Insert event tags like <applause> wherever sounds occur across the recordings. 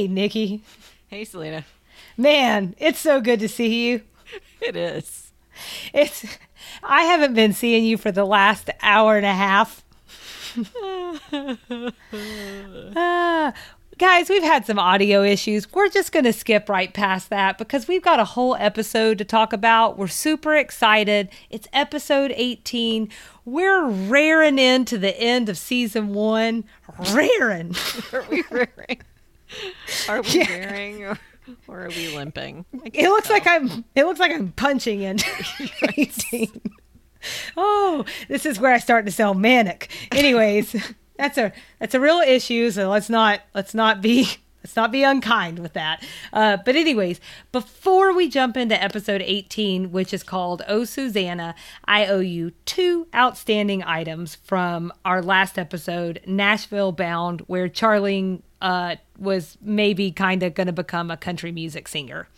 Hey, Nikki. Hey, Selena. Man, it's so good to see you. <laughs> It is. It's I haven't been seeing you for the last hour and a half. <laughs> uh, guys, we've had some audio issues. We're just going to skip right past that because we've got a whole episode to talk about. We're super excited. It's episode 18. We're raring into the end of season one. Raring. Are we rearing? <laughs> Are we yeah. rearing or, or, are we limping? It looks tell. like I'm. It looks like I'm punching <laughs> into 18. oh, this is where I start to sound manic. Anyways, <laughs> that's a that's a real issue. So let's not let's not be let's not be unkind with that. Uh, but anyways, before we jump into episode 18, which is called "Oh Susanna," I owe you two outstanding items from our last episode, Nashville Bound, where Charlene uh, was maybe kind of going to become a country music singer.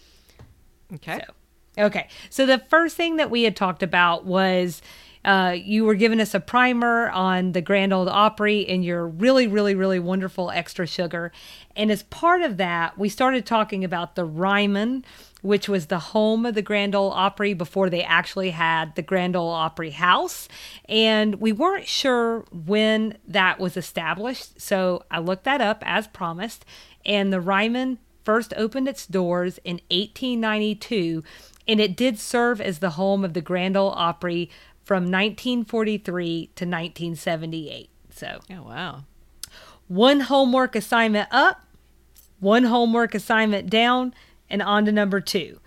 Okay. So, Okay. So the first thing that we had talked about was uh, you were giving us a primer on the Grand Ole Opry and your really, really, really wonderful extra sugar. And as part of that, we started talking about the Ryman, which was the home of the Grand Ole Opry before they actually had the Grand Ole Opry House. And we weren't sure when that was established. So I looked that up as promised. And the Ryman first opened its doors in 1892 and it did serve as the home of the Grand Ole Opry from 1943 to 1978. So, oh wow. One homework assignment up, one homework assignment down, and on to number 2.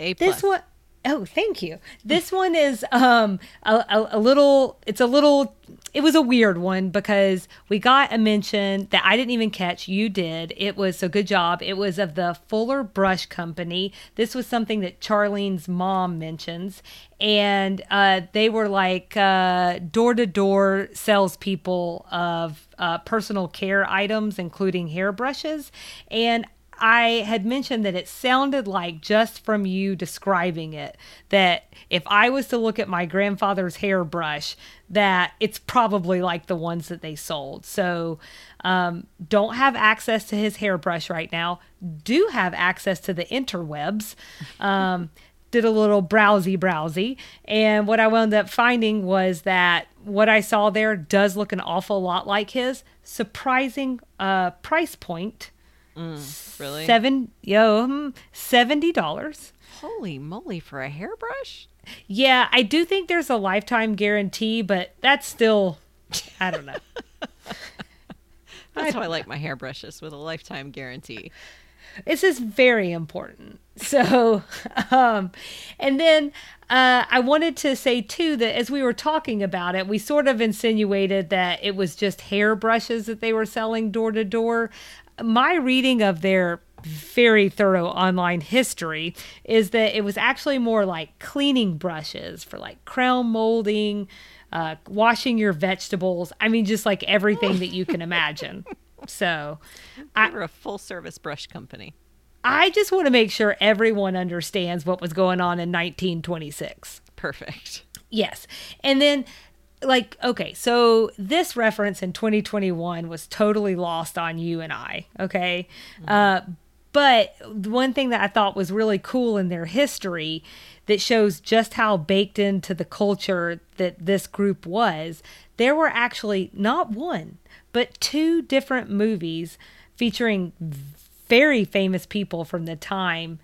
A plus. This one Oh, thank you. This one is um a, a, a, little it's a little it was a weird one because we got a mention that I didn't even catch. You did. It was so good job. It was of the Fuller Brush Company. This was something that Charlene's mom mentions. And uh, they were like door to door salespeople of uh, personal care items, including hairbrushes. And I had mentioned that it sounded like just from you describing it that if I was to look at my grandfather's hairbrush, that it's probably like the ones that they sold. So um, don't have access to his hairbrush right now. Do have access to the interwebs. Um, <laughs> did a little browsy browsy, and what I wound up finding was that what I saw there does look an awful lot like his. Surprising uh, price point Mm, really? Seven, yo, um, seventy dollars. Holy moly for a hairbrush! Yeah, I do think there's a lifetime guarantee, but that's still, I don't know. <laughs> that's I how I like my hairbrushes with a lifetime guarantee. This is very important. So, <laughs> um, and then uh, I wanted to say too that as we were talking about it, we sort of insinuated that it was just hairbrushes that they were selling door to door my reading of their very thorough online history is that it was actually more like cleaning brushes for like crown molding, uh, washing your vegetables. I mean, just like everything that you can imagine. <laughs> So, we're a full service brush company. I just want to make sure everyone understands what was going on in 1926. Perfect. Yes. And then like okay so this reference in 2021 was totally lost on you and i okay mm-hmm. uh, but one thing that i thought was really cool in their history that shows just how baked into the culture that this group was there were actually not one but two different movies featuring very famous people from the time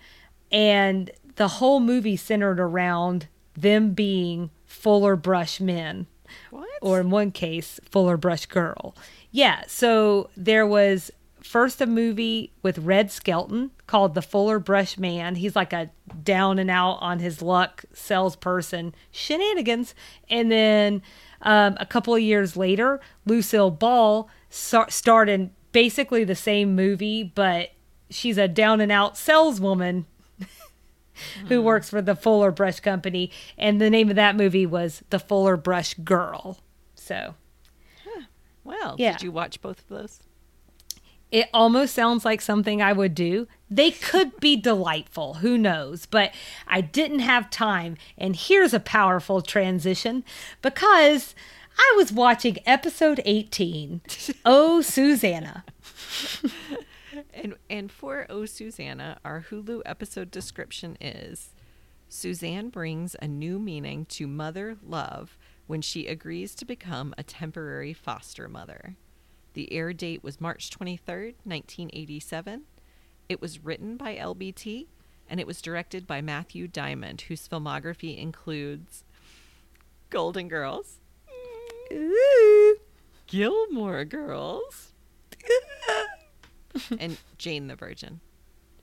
and the whole movie centered around them being fuller brush men what? Or in one case, Fuller Brush Girl. Yeah, so there was first a movie with Red Skelton called The Fuller Brush Man. He's like a down and out on his luck salesperson, shenanigans. And then um, a couple of years later, Lucille Ball starred in basically the same movie, but she's a down and out saleswoman who hmm. works for the Fuller Brush Company, and the name of that movie was The Fuller Brush Girl. So, huh. well, yeah. did you watch both of those? It almost sounds like something I would do. They could be <laughs> delightful, who knows? But I didn't have time. And here's a powerful transition because I was watching episode 18, <laughs> Oh Susanna. <laughs> And and for Oh Susanna, our Hulu episode description is Suzanne brings a new meaning to mother love when she agrees to become a temporary foster mother. The air date was March 23rd, 1987. It was written by LBT and it was directed by Matthew Diamond, whose filmography includes Golden Girls, Ooh. Gilmore Girls, <laughs> <laughs> and Jane the Virgin.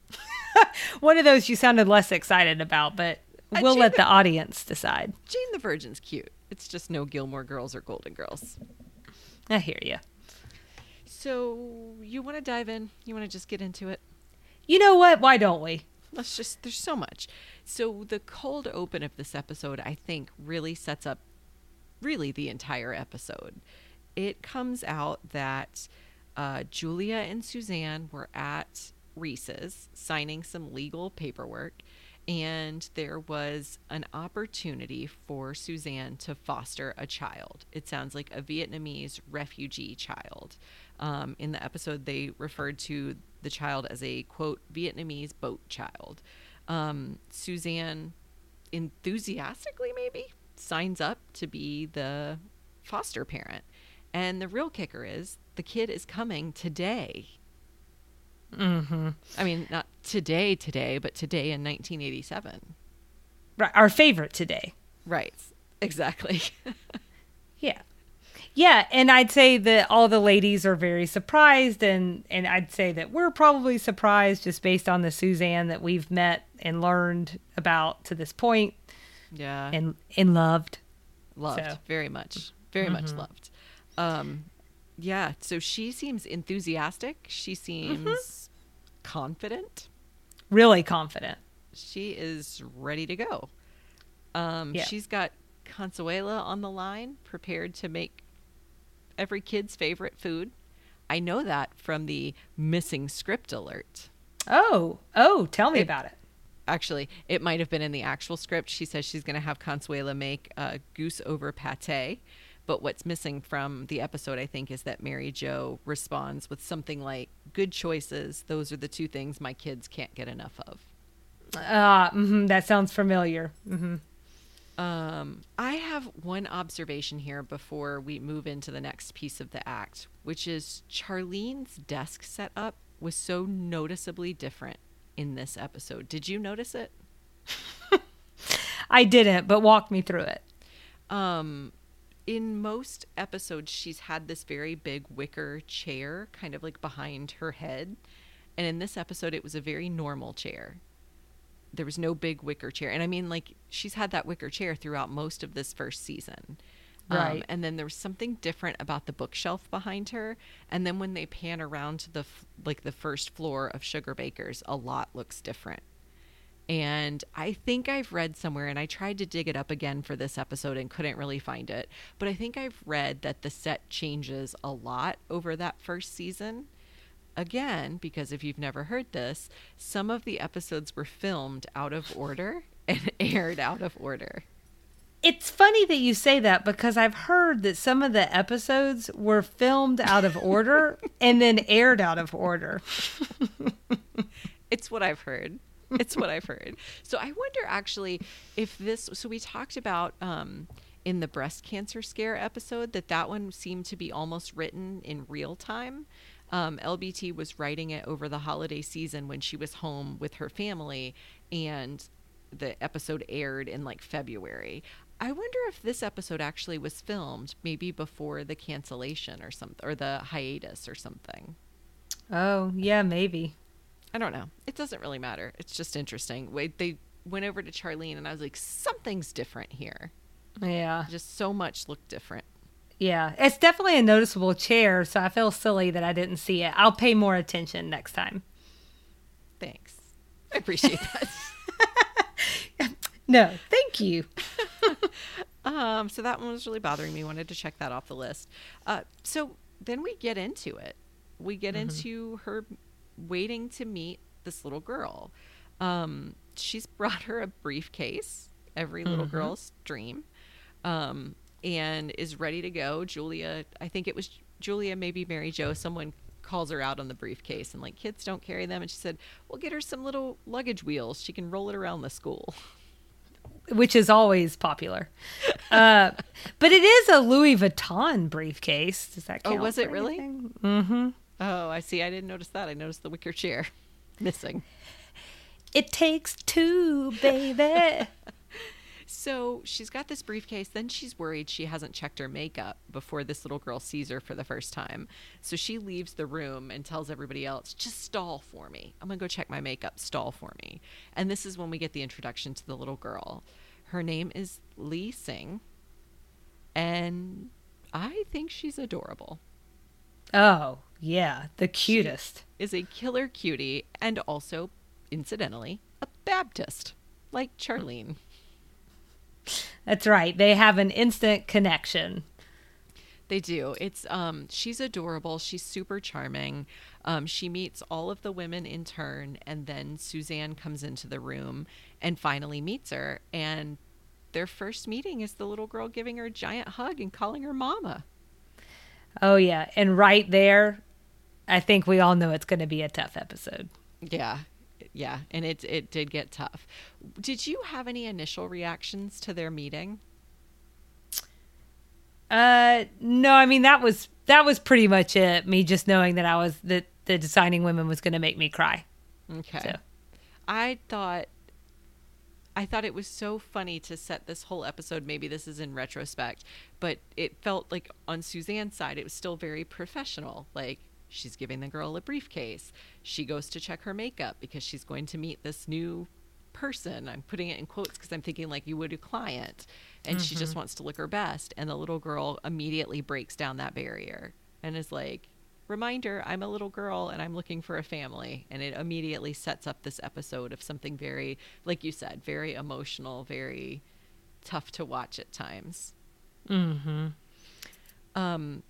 <laughs> One of those you sounded less excited about, but Uh, we'll Jane let the- the audience decide. Jane the Virgin's cute. It's just no Gilmore Girls or Golden Girls. I hear you. So, you want to dive in? You want to just get into it? You know what? Why don't we? Let's just, there's so much. So, the cold open of this episode, I think, really sets up really the entire episode. It comes out that uh, Julia and Suzanne were at Reese's signing some legal paperwork, and there was an opportunity for Suzanne to foster a child. It sounds like a Vietnamese refugee child. Um, in the episode, they referred to the child as a quote Vietnamese boat child. Um, Suzanne enthusiastically, maybe, signs up to be the foster parent. And the real kicker is the kid is coming today. Mm-hmm. I mean, not today, today, but today in 1987. Right, our favorite today. Right. Exactly. <laughs> Yeah. Yeah, and I'd say that all the ladies are very surprised and and I'd say that we're probably surprised just based on the Suzanne that we've met and learned about to this point yeah. and and loved. loved so- very much. Very much loved. Um, yeah. So she seems enthusiastic. She seems confident. Really confident. She is ready to go. Um, Yeah. She's got Consuela on the line, prepared to make every kid's favorite food. I know that from the missing script alert. Oh, oh, tell me It- about it. Actually, it might have been in the actual script. She says she's going to have Consuela make a goose over pate. But what's missing from the episode, I think, is that Mary Jo responds with something like, Good choices. Those are the two things my kids can't get enough of. Uh, mhm, that sounds familiar. hmm Um, I have one observation here before we move into the next piece of the act, which is Charlene's desk setup was so noticeably different in this episode. Did you notice it? <laughs> I didn't, but walk me through it. Um, in most episodes, she's had this very big wicker chair kind of like behind her head. And in this episode, it was a very normal chair. There was no big wicker chair. And I mean, like, she's had that wicker chair throughout most of this first season. Um, Right. and then there was something different about the bookshelf behind her. And then when they pan around to the, f- like, the first floor of Sugar Baker's, a lot looks different. And I think I've read somewhere, and I tried to dig it up again for this episode and couldn't really find it. But I think I've read that the set changes a lot over that first season. Again, because if you've never heard this, some of the episodes were filmed out of order <laughs> and aired out of order. It's funny that you say that because I've heard that some of the episodes were filmed out of order <laughs> and then aired out of order. It's what I've heard. <laughs> It's what I've heard. So I wonder actually if this. So we talked about um, in the breast cancer scare episode that that one seemed to be almost written in real time. Um, LBT was writing it over the holiday season when she was home with her family, and the episode aired in like February. I wonder if this episode actually was filmed maybe before the cancellation or something, or the hiatus or something. Oh, yeah, maybe. I don't know. It doesn't really matter. It's just interesting. Wait, they went over to Charlene, and I was like, something's different here. Yeah. Just so much looked different. Yeah. It's definitely a noticeable chair, so I feel silly that I didn't see it. I'll pay more attention next time. Thanks. I appreciate that. <laughs> No, thank you. <laughs> um, so that one was really bothering me. Wanted to check that off the list. Uh, so then we get into it. We get into her waiting to meet this little girl. Um, she's <laughs> brought her a briefcase, every little girl's dream, um, and is ready to go. Julia, I think it was Julia, maybe Mary Jo, someone calls her out on the briefcase and like kids don't carry them and she said we'll get her some little luggage wheels she can roll it around the school <laughs> which is always popular. Uh, <laughs> but it is a Louis Vuitton briefcase. Does that count? Oh, was it really? Mm-hmm. Oh i see i didn't notice that i noticed the wicker chair <laughs> missing It takes two, baby. <laughs> So she's got this briefcase. Then she's worried she hasn't checked her makeup before this little girl sees her for the first time. So she leaves the room and tells everybody else, just stall for me. I'm going to go check my makeup. Stall for me. And this is when we get the introduction to the little girl. Her name is Lee Sing. And I think she's adorable. oh, yeah. The cutest. Is a killer cutie and also, incidentally, a Baptist, like Charlene. That's right. They have an instant connection. They do. It's um she's adorable. She's super charming. Um she meets all of the women in turn and then Suzanne comes into the room and finally meets her and their first meeting is the little girl giving her a giant hug and calling her mama. Oh, yeah. And right there, I think we all know it's going to be a tough episode. Yeah. Yeah, and it it did get tough. Did you have any initial reactions to their meeting? Uh, no, I mean that was that was pretty much it. Me just knowing that I was that the designing women was going to make me cry. Okay. So. I thought I thought it was so funny to set this whole episode. Maybe this is in retrospect, but it felt like on Suzanne's side, it was still very professional. Like she's giving the girl a briefcase. She goes to check her makeup because she's going to meet this new person. I'm putting it in quotes because I'm thinking like you would a client, and she just wants to look her best. And the little girl immediately breaks down that barrier and is like, reminder i'm a little girl and i'm looking for a family and it immediately sets up this episode of something very like you said very emotional very tough to watch at times Mm-hmm. um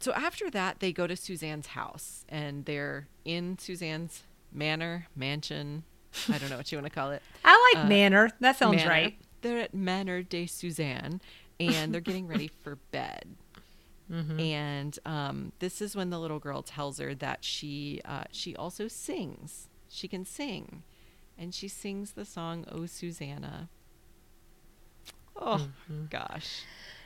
so after that they go to suzanne's house and they're in suzanne's manor mansion i don't know what you want to call it <laughs> I like Uh, Manor. That sounds Manor. right. They're at Manor de Suzanne, and they're getting ready for bed. <laughs> Mm-hmm. And um, this is when the little girl tells her that she uh, she also sings. She can sing, and she sings the song "Oh Susanna." Oh Mm-hmm. gosh,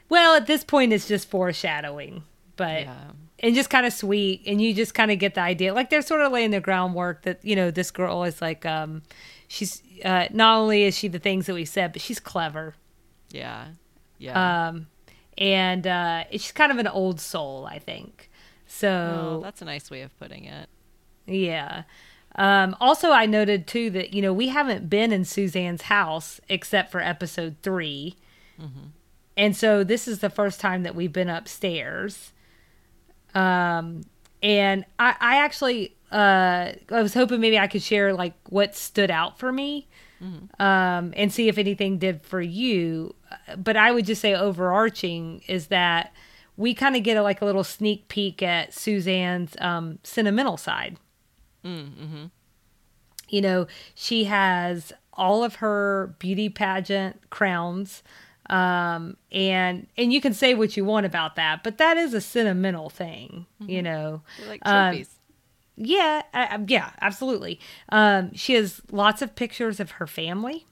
Well, at this point, it's just foreshadowing, but yeah, and just kind of sweet, and you just kind of get the idea. Like they're sort of laying the groundwork that you know this girl is like, um, she's uh, not only is she the things that we said, but she's clever. yeah, yeah. Um, and uh, she's kind of an old soul, I think. So oh, that's a nice way of putting it. Yeah. Um, also, I noted too that, you know, we haven't been in Suzanne's house except for episode 3 And so this is the first time that we've been upstairs. Um, and I, I actually, uh, I was hoping maybe I could share like what stood out for me um, and see if anything did for you. But I would just say overarching is that we kind of get a, like a little sneak peek at Suzanne's um, sentimental side. Mm-hmm. You know, she has all of her beauty pageant crowns. Um, and and you can say what you want about that, but that is a sentimental thing, you know. They're like Um. Yeah, yeah, absolutely. Um, she has lots of pictures of her family.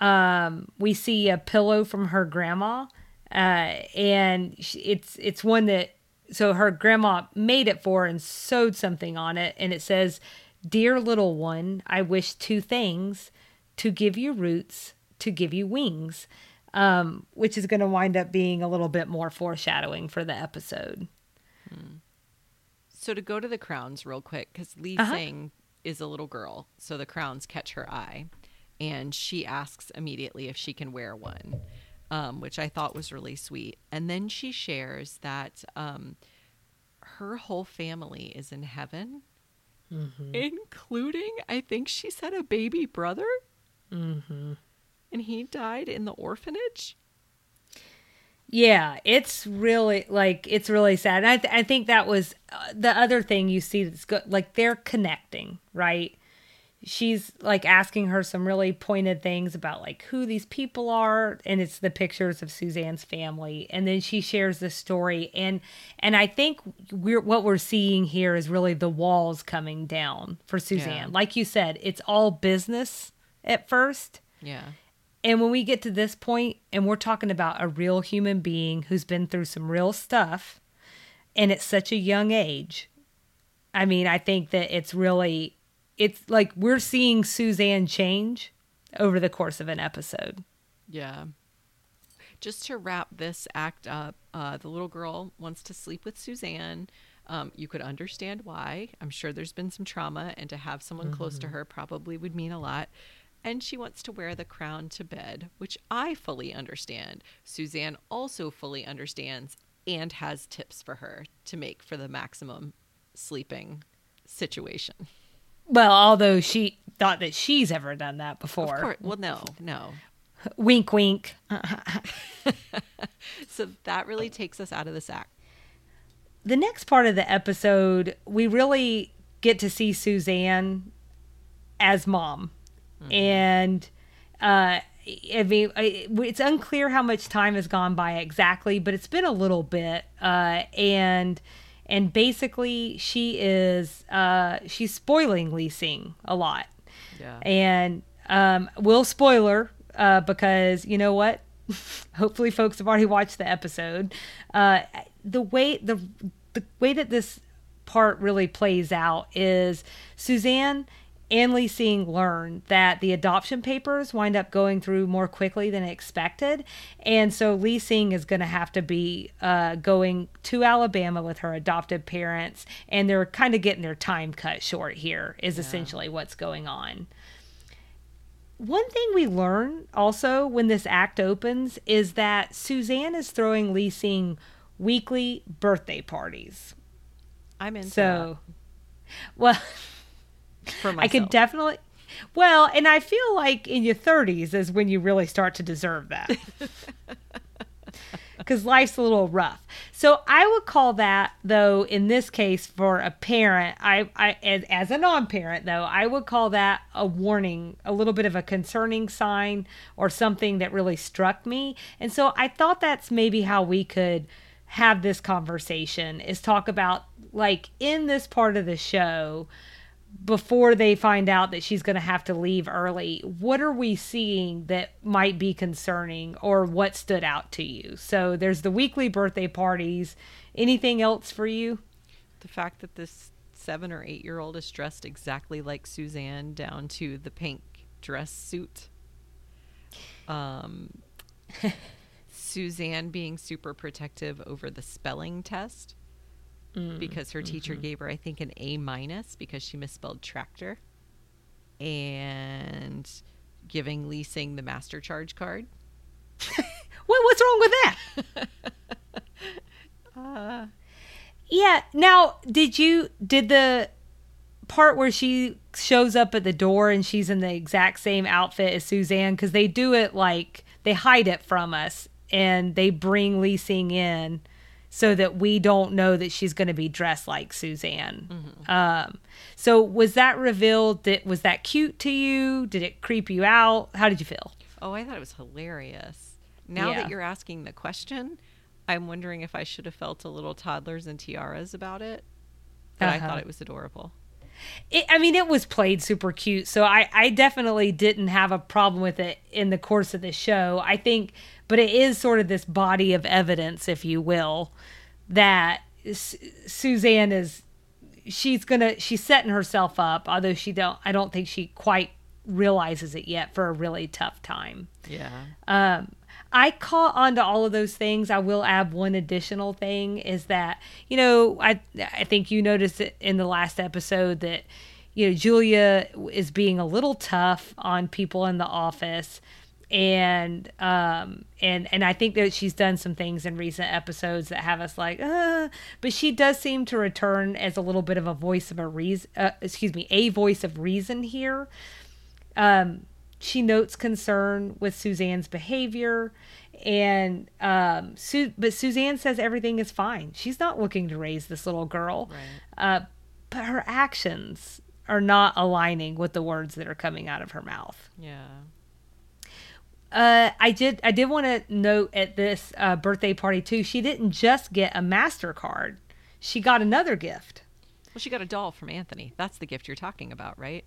Um, we see a pillow from her grandma, uh, and sh it's it's one that so her grandma made it for and sewed something on it, and it says, "Dear little one, I wish two things: to give you roots, to give you wings." Um, which is going to wind up being a little bit more foreshadowing for the episode. So to go to the crowns real quick, because Lee Uh-huh. Sing is a little girl, so the crowns catch her eye, and she asks immediately if she can wear one, um, which I thought was really sweet. And then she shares that um, her whole family is in heaven, including I think she said a baby brother, Mm-hmm. And he died in the orphanage. Yeah, it's really like it's really sad. And I th- I think that was uh, the other thing you see that's good. Like they're connecting, right? she's like asking her some really pointed things about like who these people are and it's the pictures of Suzanne's family and then she shares the story and and I think we're what we're seeing here is really the walls coming down for Suzanne. Yeah. Like you said, it's all business at first. Yeah. And when we get to this point and we're talking about a real human being who's been through some real stuff and at such a young age, I mean, I think that it's really it's like we're seeing Suzanne change over the course of an episode. Yeah. Just to wrap this act up, uh, the little girl wants to sleep with Suzanne. Um, you could understand why. I'm sure there's been some trauma, and to have someone close to her probably would mean a lot. And she wants to wear the crown to bed, which I fully understand. Suzanne also fully understands and has tips for her to make for the maximum sleeping situation. Well, although she thought that she's ever done that before. Course. Well, no, no. Wink, wink. <laughs> So that really takes us out of this act. the next part of the episode, we really get to see Suzanne as mom, and uh, I mean, it's unclear how much time has gone by exactly, but it's been a little bit, uh, and and basically she is uh, she's spoiling Lee Sing a lot. Yeah. And um, we'll spoiler uh, because you know what? <laughs> Hopefully, folks have already watched the episode. Uh, the way the the way that this part really plays out is Suzanne and Lee Sing learn that the adoption papers wind up going through more quickly than expected, and so Lee Sing is going to have to be uh, going to Alabama with her adoptive parents, and they're kind of getting their time cut short here. Is essentially what's going on. One thing we learn also when this act opens is that Suzanne is throwing Lee Sing weekly birthday parties. I'm in. So, well, that <laughs> for myself. I could definitely. Well, and I feel like in your 30s is when you really start to deserve that. <laughs> Because life's a little rough. So I would call that, though, in this case, for a parent, I, I as, as a non parent, though, I would call that a warning, a little bit of a concerning sign or something that really struck me. And so I thought that's maybe how we could have this conversation is talk about, like, in this part of the show, before they find out that she's going to have to leave early, what are we seeing that might be concerning or what stood out to you? So there's the weekly birthday parties. Anything else for you? the fact that this seven or eight year old is dressed exactly like Suzanne down to the pink dress suit. Um, <laughs> Suzanne being super protective over the spelling test because her teacher gave her, I think, an A minus because she misspelled tractor, and giving Lee Sing the master charge card. <laughs> What, what's wrong with that? <laughs> Uh, Yeah. Now, did you did the part where she shows up at the door and she's in the exact same outfit as Suzanne because they do it like they hide it from us and they bring Lee Sing in so that we don't know that she's going to be dressed like Suzanne. Um, so was that revealed? That was that cute to you? Did it creep you out? How did you feel? Oh, I thought it was hilarious. Now Yeah. that you're asking the question, I'm wondering if I should have felt a little toddlers and tiaras about it. But I Uh-huh. thought it was adorable. It, I mean, it was played super cute, so I, I definitely didn't have a problem with it in the course of the show. I think, but it is sort of this body of evidence, if you will, that S- Suzanne is she's gonna she's setting herself up, although she don't I don't think she quite realizes it yet for a really tough time. Yeah. Um, I caught on to all of those things. I will add one additional thing is that, you know, I I think you noticed it in the last episode that, you know, Julia is being a little tough on people in the office. And um and and I think that she's done some things in recent episodes that have us like, uh, but she does seem to return as a little bit of a voice of a reason, uh, excuse me, a voice of reason here um, she notes concern with Suzanne's behavior, and um, Su- but Suzanne says everything is fine. She's not looking to raise this little girl, Right. uh, but her actions are not aligning with the words that are coming out of her mouth. Yeah. Uh, I did. I did want to note at this uh, birthday party too. She didn't just get a Mastercard; she got another gift. Well, she got a doll from Anthony. That's the gift you're talking about, right?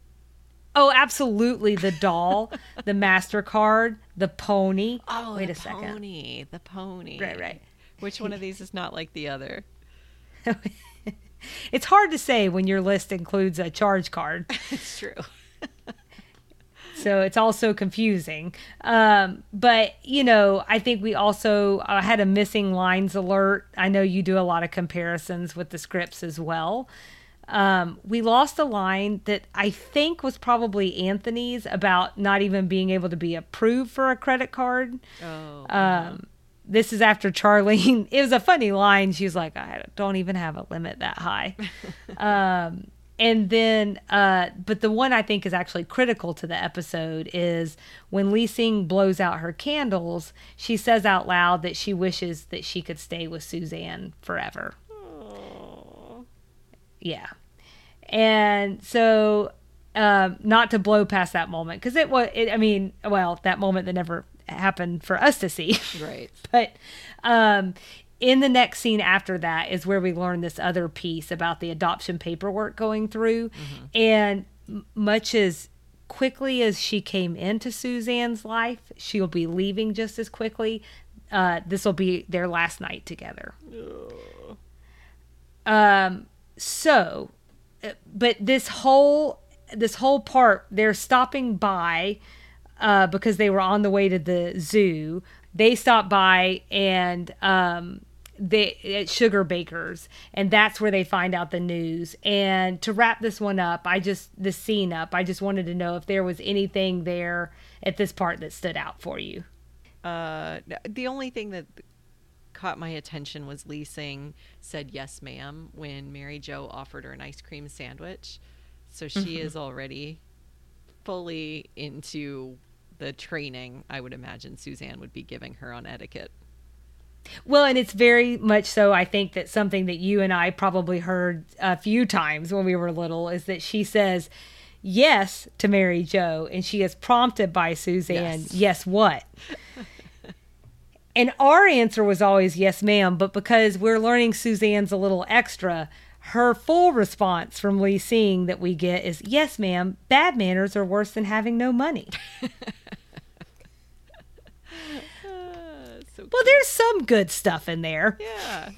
Oh, absolutely! The doll, <laughs> the Mastercard, the pony. Oh, wait the a second. pony. The pony. Right, right. Which one of these is not like the other? <laughs> It's hard to say when your list includes a charge card. <laughs> It's true. So it's also confusing. Um, but you know, I think we also uh, had a missing lines alert. I know you do a lot of comparisons with the scripts as well. Um, we lost a line that I think was probably Anthony's about not even being able to be approved for a credit card. Oh. Um, this is after Charlene. <laughs> It was a funny line. She was like, "I don't even have a limit that high." <laughs> um, and then, uh, but the one I think is actually critical to the episode is when Lee Sing blows out her candles. She says out loud that she wishes that she could stay with Suzanne forever. Yeah, and so um, not to blow past that moment because it was. It, I mean, well, that moment that never happened for us to see. right. <laughs> but um, in the next scene after that is where we learn this other piece about the adoption paperwork going through, and much as quickly as she came into Suzanne's life, she'll be leaving just as quickly. Uh, this will be their last night together. Um, so, uh, but this whole this whole part, they're stopping by uh, because they were on the way to the zoo. They stop by and um, they at Sugar Bakers, and that's where they find out the news. And to wrap this one up, I just the scene up. I just wanted to know if there was anything there at this part that stood out for you. Uh, the only thing that caught my attention was Lee Sing said yes, ma'am, when Mary Jo offered her an ice cream sandwich. So she is already fully into the training I would imagine Suzanne would be giving her on etiquette. Well, and it's very much so. I think that something that you and I probably heard a few times when we were little is that she says yes to Mary Jo, and she is prompted by Suzanne, Yes. yes, what? <laughs> and our answer was always yes, ma'am. But because we're learning Suzanne's a little extra, her full response from Lee Sing that we get is yes, ma'am. Bad manners are worse than having no money. <laughs> so well, there's some good stuff in there. yeah.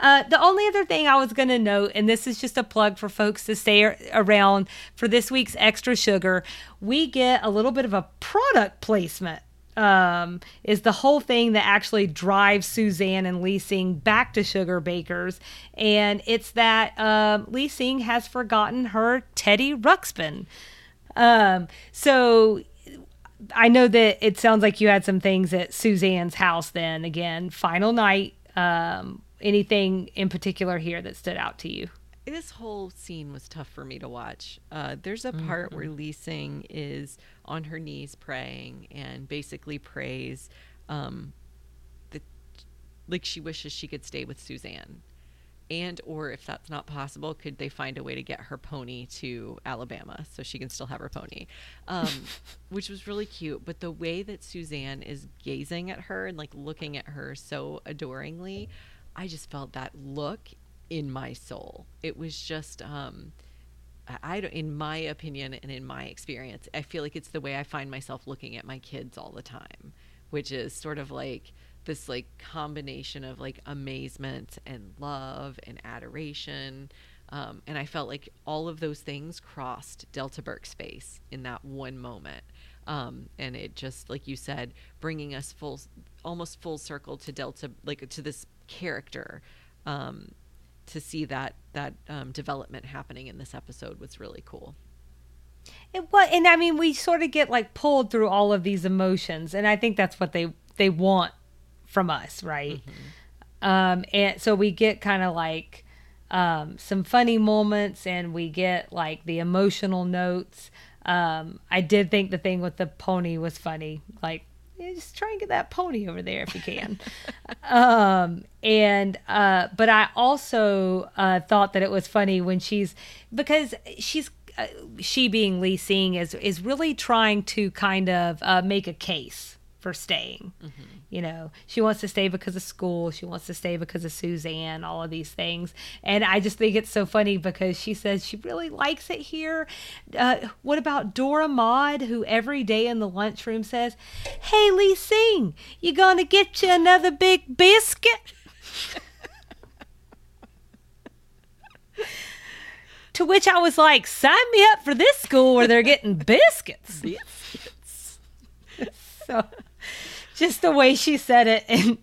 Uh, the only other thing I was going to note, and this is just a plug for folks to stay ar- around for this week's extra sugar, we get a little bit of a product placement. Um, is the whole thing that actually drives Suzanne and Lee Sing back to Sugar Bakers, and it's that um, Lee Sing has forgotten her Teddy Ruxpin. Um, so I know that it sounds like you had some things at Suzanne's house then again, final night. Um, anything in particular here that stood out to you? this whole scene was tough for me to watch. Uh, there's a part where Lee Sing is on her knees praying and basically prays um, that, like, she wishes she could stay with Suzanne, and or if that's not possible, could they find a way to get her pony to Alabama so she can still have her pony, um, <laughs> which was really cute. But the way that Suzanne is gazing at her and like looking at her so adoringly, I just felt that look in my soul. It was just um I- don't in my opinion and in my experience, I feel like it's the way I find myself looking at my kids all the time, which is sort of like this like combination of like amazement and love and adoration. Um, and I felt like all of those things crossed Delta Burke's face in that one moment. Um, and it just, like you said, bringing us full, almost full circle to Delta, like to this character. Um, to see that that um, development happening in this episode was really cool. It was, and I mean, we sort of get like pulled through all of these emotions, and I think that's what they they want from us, right? Um, and so we get kind of like um, some funny moments, and we get like the emotional notes. Um, I did think the thing with the pony was funny, like yeah, just try and get that pony over there if you can. <laughs> um, and uh, but I also uh, thought that it was funny when she's because she's uh, she being Lee Sing is is really trying to kind of uh, make a case for staying. Mm-hmm. You know, she wants to stay because of school. She wants to stay because of Suzanne, all of these things. And I just think it's so funny because she says she really likes it here. Uh, what about Dora Maud, who every day in the lunchroom says, Hey, Lee Sing, you gonna get you another big biscuit? <laughs> to which I was like, sign me up for this school where they're getting biscuits. Biscuits. <laughs> so just the way she said it <laughs> and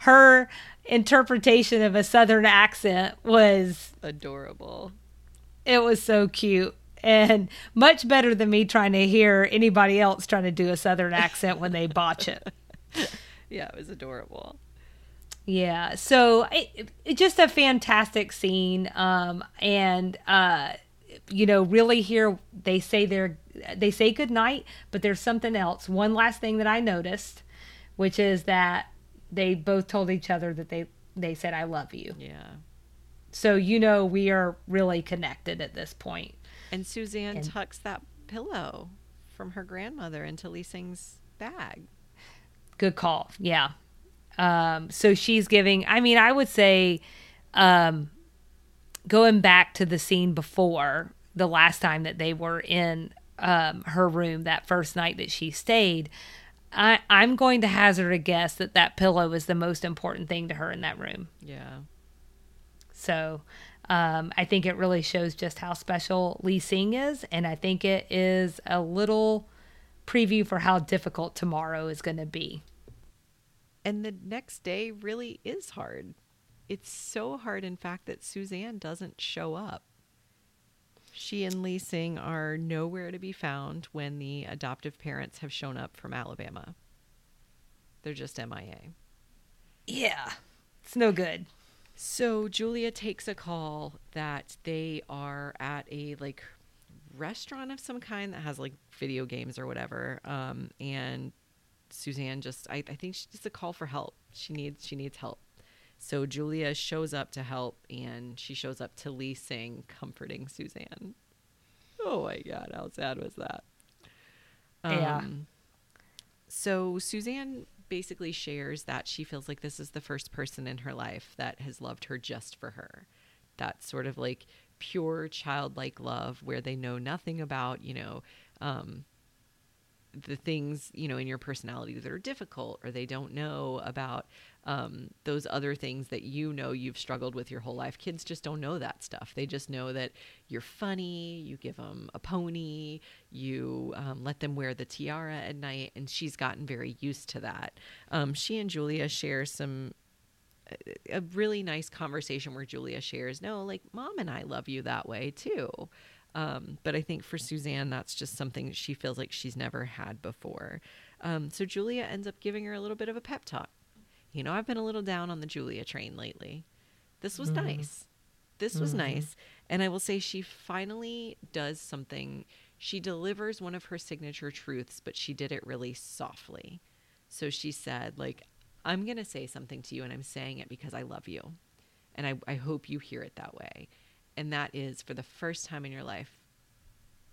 her interpretation of a southern accent was adorable. It was so cute and much better than me trying to hear anybody else trying to do a southern accent when they botch it. <laughs> yeah, it was adorable. Yeah, so it, it, just a fantastic scene, um, and uh, you know, really here they say they're they say good night, but there's something else. One last thing that I noticed which is that they both told each other that they they said I love you. Yeah. So you know we are really connected at this point. And Suzanne and, tucks that pillow from her grandmother into Lee Sing's bag. Good call. Yeah. Um, so she's giving I mean, I would say um, going back to the scene before the last time that they were in um, her room that first night that she stayed, I, I'm going to hazard a guess that that pillow is the most important thing to her in that room. Yeah. So um, I think it really shows just how special Lee Sing is. And I think it is a little preview for how difficult tomorrow is going to be. And the next day really is hard. It's so hard, in fact, that Suzanne doesn't show up. She and Lee Sing are nowhere to be found when the adoptive parents have shown up from Alabama. They're just MIA. Yeah, it's no good. So Julia takes a call that they are at a like restaurant of some kind that has like video games or whatever. Um, and Suzanne just, I, I think she's a call for help. She needs, she needs help. So Julia shows up to help and she shows up to Lee Sing comforting Suzanne. Oh my God, how sad was that? Yeah. Um, so Suzanne basically shares that she feels like this is the first person in her life that has loved her just for her. That sort of like pure childlike love where they know nothing about, you know, um, the things you know in your personality that are difficult or they don't know about um, those other things that you know you've struggled with your whole life. Kids just don't know that stuff. They just know that you're funny you give them a pony you um, let them wear the tiara at night and she's gotten very used to that. Um, she and julia share some a really nice conversation where julia shares no like mom and i love you that way too um, but I think for Suzanne, that's just something she feels like she's never had before. Um, so Julia ends up giving her a little bit of a pep talk. You know, I've been a little down on the Julia train lately. This was mm-hmm. nice. This was mm-hmm. nice. And I will say she finally does something. She delivers one of her signature truths, but she did it really softly. So she said, like, I'm going to say something to you, and I'm saying it because I love you. And I, I hope you hear it that way and that is for the first time in your life,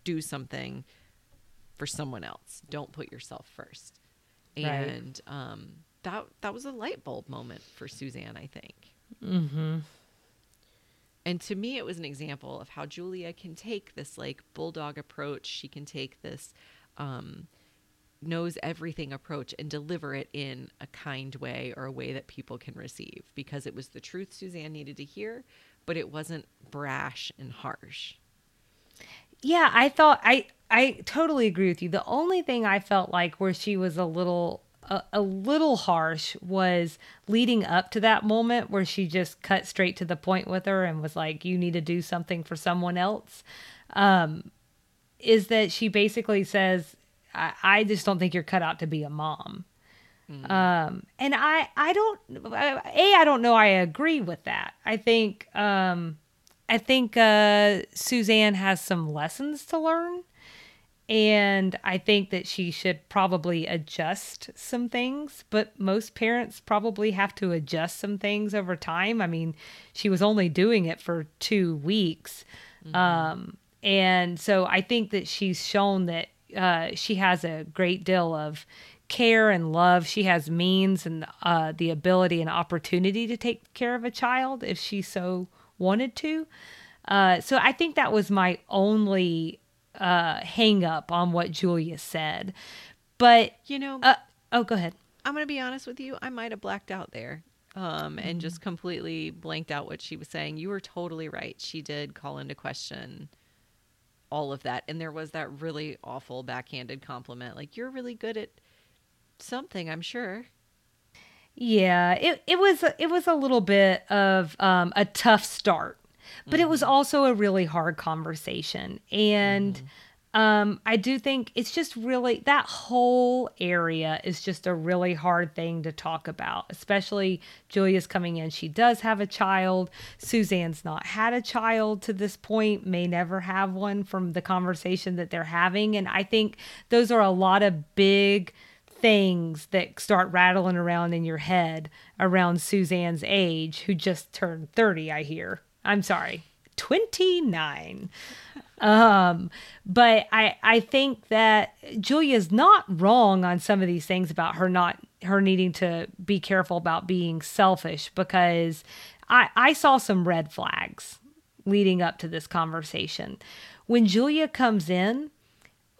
do something for someone else. Don't put yourself first. And right. um, that that was a light bulb moment for Suzanne, I think. Mm-hmm. And to me, it was an example of how Julia can take this like bulldog approach. She can take this um, knows everything approach and deliver it in a kind way or a way that people can receive because it was the truth Suzanne needed to hear, but it wasn't brash and harsh. Yeah, I thought I I totally agree with you. The only thing I felt like where she was a little a, a, little harsh was leading up to that moment where she just cut straight to the point with her and was like, "You need to do something for someone else." Um, is that she basically says, I, "I just don't think you're cut out to be a mom." Mm. Um, and I, I don't, a, I don't know. I agree with that. I think, um, I think uh, Suzanne has some lessons to learn, and I think that she should probably adjust some things, but most parents probably have to adjust some things over time. I mean, she was only doing it for two weeks. Mm-hmm. Um, and so I think that she's shown that uh, she has a great deal of care and love. She has means and uh, the ability and opportunity to take care of a child if she so wanted to. Uh, so I think that was my only uh, hang up on what Julia said. But you know, uh, oh, go ahead. I'm going to be honest with you. I might have blacked out there um, and just completely blanked out what she was saying. You were totally right. She did call into question all of that. And there was that really awful backhanded compliment like, you're really good at something, I'm sure. Yeah, it, it was it was a little bit of um, a tough start but mm-hmm. it was mm-hmm. also a really hard conversation. And mm-hmm. um, I do think it's just really that whole area is just a really hard thing to talk about, especially Julia's coming in. She does have a child. Suzanne's not had a child to this point, may never have one from the conversation that they're having. And I think those are a lot of big things that start rattling around in your head around Suzanne's age, who just turned 30, I hear. I'm sorry, 29. Um, but I I think that Julia's not wrong on some of these things about her not her needing to be careful about being selfish because I I saw some red flags leading up to this conversation. When Julia comes in,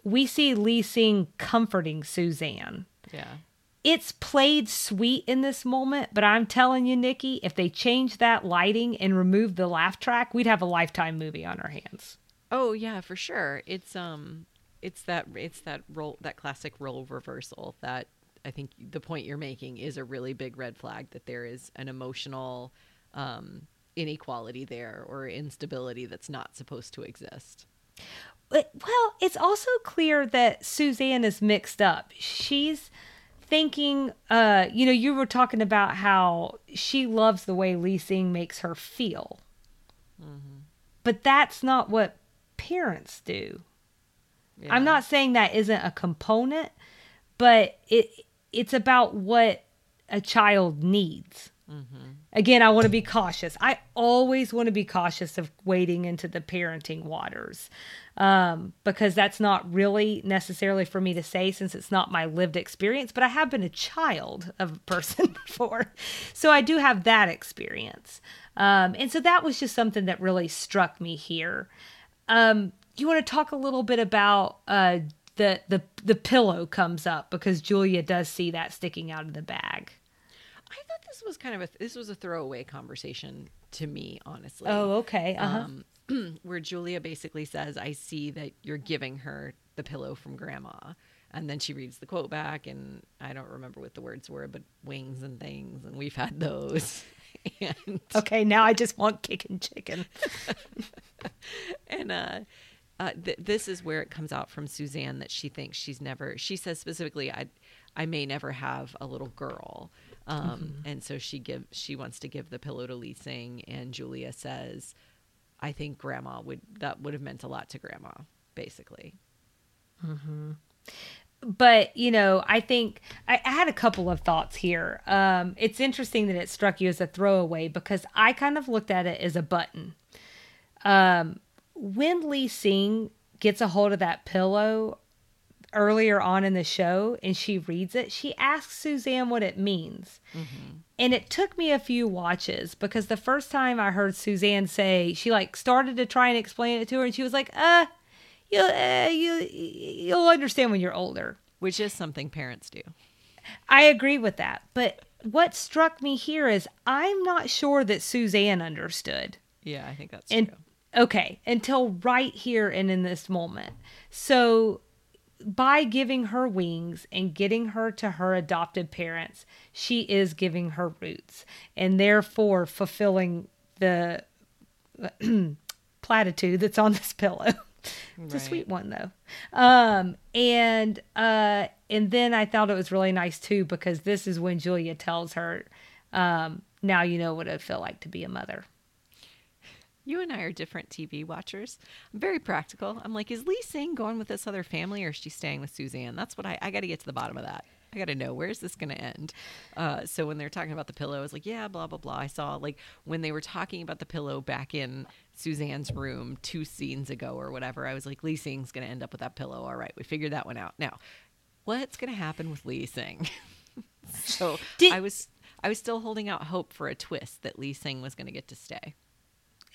we see Lee Sing comforting Suzanne. Yeah it's played sweet in this moment, but I'm telling you, Nikki, if they change that lighting and remove the laugh track, we'd have a lifetime movie on our hands. Oh yeah, for sure. It's um it's that it's that role that classic role reversal that I think the point you're making is a really big red flag that there is an emotional um, inequality there or instability that's not supposed to exist. Well, it's also clear that Suzanne is mixed up. She's thinking, uh, you know, you were talking about how she loves the way Lee Sing makes her feel. Mm-hmm. But that's not what parents do. Yeah. I'm not saying that isn't a component, but it it's about what a child needs. Mm-hmm. Again, I want to be cautious. I always want to be cautious of wading into the parenting waters um, because that's not really necessarily for me to say since it's not my lived experience, but I have been a child of a person <laughs> before. So I do have that experience. Um, and so that was just something that really struck me here. Um, you want to talk a little bit about uh, the, the, the pillow comes up because Julia does see that sticking out of the bag. I thought this was kind of a this was a throwaway conversation to me, honestly. Oh, okay. Uh-huh. Um, <clears throat> where Julia basically says, I see that you're giving her the pillow from grandma. And then she reads the quote back, and I don't remember what the words were, but wings and things, and we've had those. <laughs> and okay, now I just want kicking chicken. <laughs> and uh, uh, th- this is where it comes out from Suzanne that she thinks she's never. She says specifically, "I, I may never have a little girl," um, mm-hmm. and so she give she wants to give the pillow to Lee Sing, and Julia says, I think grandma would that would have meant a lot to grandma, basically. Mm-hmm. But you know, I think I, I, had a couple of thoughts here. Um, it's interesting that it struck you as a throwaway because I kind of looked at it as a button. Um, when Lee Sing gets a hold of that pillow, earlier on in the show and she reads it, she asks Suzanne what it means. Mm-hmm. And it took me a few watches because the first time I heard Suzanne say, she like started to try and explain it to her and she was like, uh, you'll, uh, you, you'll understand when you're older. Which is something parents do. I agree with that. But what struck me here is I'm not sure that Suzanne understood. Yeah, I think that's and, true. Okay, until right here and in this moment. So by giving her wings and getting her to her adopted parents, she is giving her roots and therefore fulfilling the <clears throat> platitude that's on this pillow. <laughs> it's right. a sweet one though. Um, and uh, and then I thought it was really nice too because this is when Julia tells her, um, "Now you know what it felt like to be a mother." You and I are different TV watchers. I'm very practical. I'm like, is Lee Sing going with this other family or is she staying with Suzanne? That's what I, I got to get to the bottom of that. I got to know where's this going to end. Uh, so when they're talking about the pillow, I was like, yeah, blah, blah, blah. I saw like when they were talking about the pillow back in Suzanne's room two scenes ago or whatever, I was like, Lee Sing's going to end up with that pillow. All right, we figured that one out. Now, what's going to happen with Lee Sing? <laughs> so Did- I was. I was still holding out hope for a twist that Lee Sing was going to get to stay.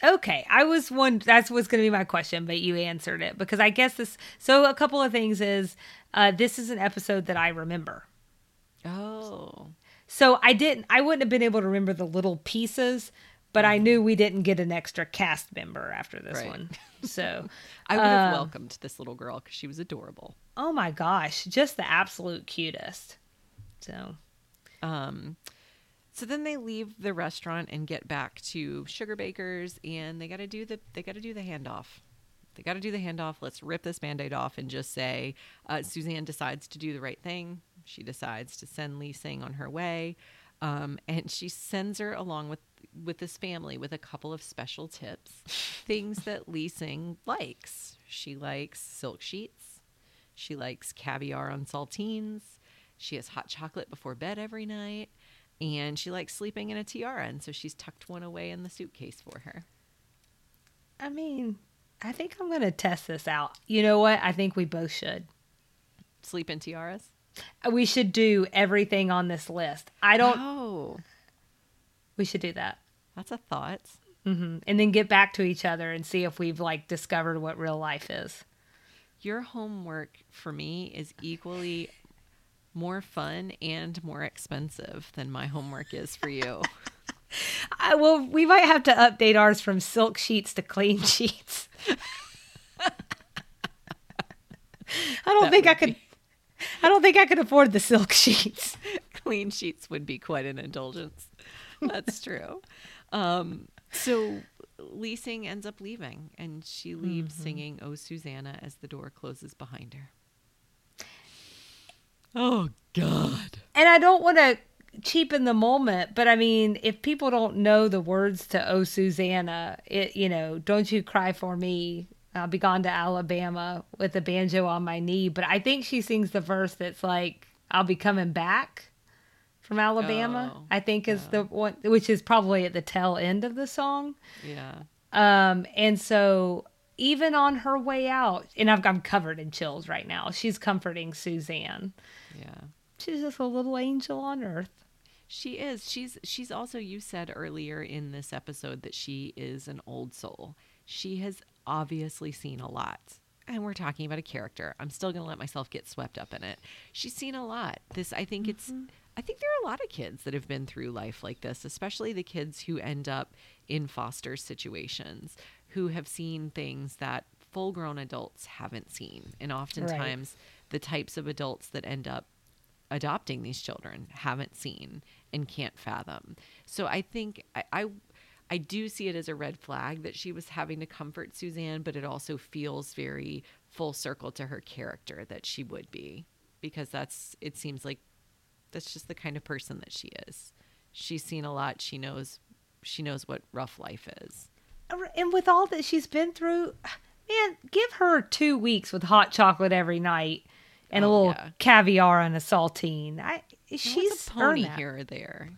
Okay, I was one. That was going to be my question, but you answered it because I guess this. So a couple of things is, uh, this is an episode that I remember. Oh, So I didn't. I wouldn't have been able to remember the little pieces, but I knew we didn't get an extra cast member after this Right. one. <laughs> So, I would have um, welcomed this little girl because she was adorable. oh my gosh, just the absolute cutest. So Um, so then they leave the restaurant and get back to Sugarbakers, and they got to do the they got to do the handoff. They got to do the handoff. Let's rip this band-aid off and just say uh, Suzanne decides to do the right thing. She decides to send Lee Sing on her way, um, and she sends her along with with this family with a couple of special tips, <laughs> things that Lee Sing likes. She likes silk sheets. She likes caviar on saltines. She has hot chocolate before bed every night. And she likes sleeping in a tiara. And so she's tucked one away in the suitcase for her. I mean, I think I'm going to test this out. You know what? I think we both should. Sleep in tiaras? We should do everything on this list. I don't. Oh, We should do that. that's a thought. hmm And then get back to each other and see if we've like discovered what real life is. Your homework for me is equally more fun and more expensive than my homework is for you. <laughs> <laughs> I, well, we might have to update ours from silk sheets to clean <laughs> sheets. I don't That think I could. be- I don't think I could afford the silk sheets. Clean sheets would be quite an indulgence. That's true. Um, so Lee Sing ends up leaving, and she leaves singing "Oh Susanna" as the door closes behind her. Oh God! And I don't want to cheapen the moment, but I mean, if people don't know the words to "Oh Susanna," it you know, "Don't you cry for me." I'll be gone to Alabama with a banjo on my knee. But I think she sings the verse that's like, "I'll be coming back." From Alabama, Oh, I think is the one, which is probably at the tail end of the song. Yeah. Um, and so even on her way out, and I've, I'm covered in chills right now. She's comforting Suzanne. Yeah. She's just a little angel on earth. She is. She's she's also you said earlier in this episode that she is an old soul. She has obviously seen a lot. And we're talking about a character. I'm still going to let myself get swept up in it. She's seen a lot. This I think it's mm-hmm. I think there are a lot of kids that have been through life like this, especially the kids who end up in foster situations who have seen things that full-grown adults haven't seen. And oftentimes the types of adults that end up adopting these children haven't seen and can't fathom. So I think I, I I do see it as a red flag that she was having to comfort Suzanne, but it also feels very full circle to her character that she would be because that's it seems like that's just the kind of person that she is. She's seen a lot. She knows she knows what rough life is. And with all that she's been through, man, give her two weeks with hot chocolate every night and a Oh, little yeah. caviar and a saltine. I She's she's a pony here or there.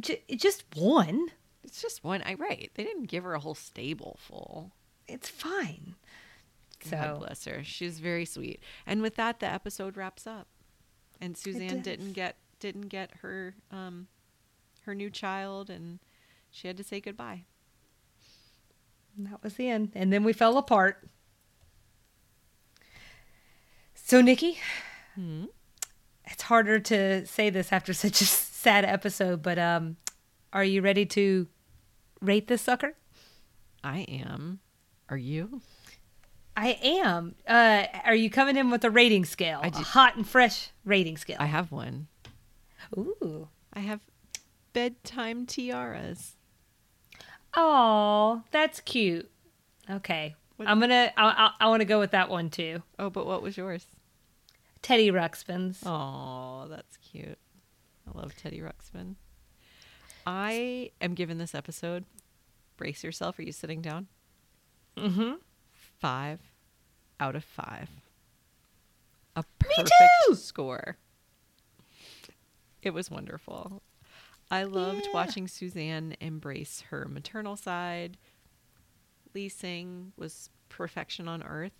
J- just one. It's just one. I right. They didn't give her a whole stable full. It's fine. God So bless her. She's very sweet. And with that, the episode wraps up. And Suzanne didn't get didn't get her um her new child, and she had to say goodbye. that was the end. And then we fell apart. So Nikki, Hmm. it's harder to say this after <laughs> such a sad episode, but um, are you ready to rate this sucker? I am. Are you? I am. Uh, are you coming in with a rating scale? I a hot and fresh rating scale. I have one. Ooh. I have bedtime tiaras. Oh, that's cute. Okay. What- I'm gonna. I, I, I want to go with that one too. Oh, but what was yours? Teddy Ruxpin's. Oh, that's cute. I love Teddy Ruxpin. I am giving this episode brace yourself. Are you sitting down? Mm-hmm. Five out of five. A Me perfect too! score. It was wonderful. I loved Yeah. watching Suzanne embrace her maternal side. Lee Sing was perfection on earth.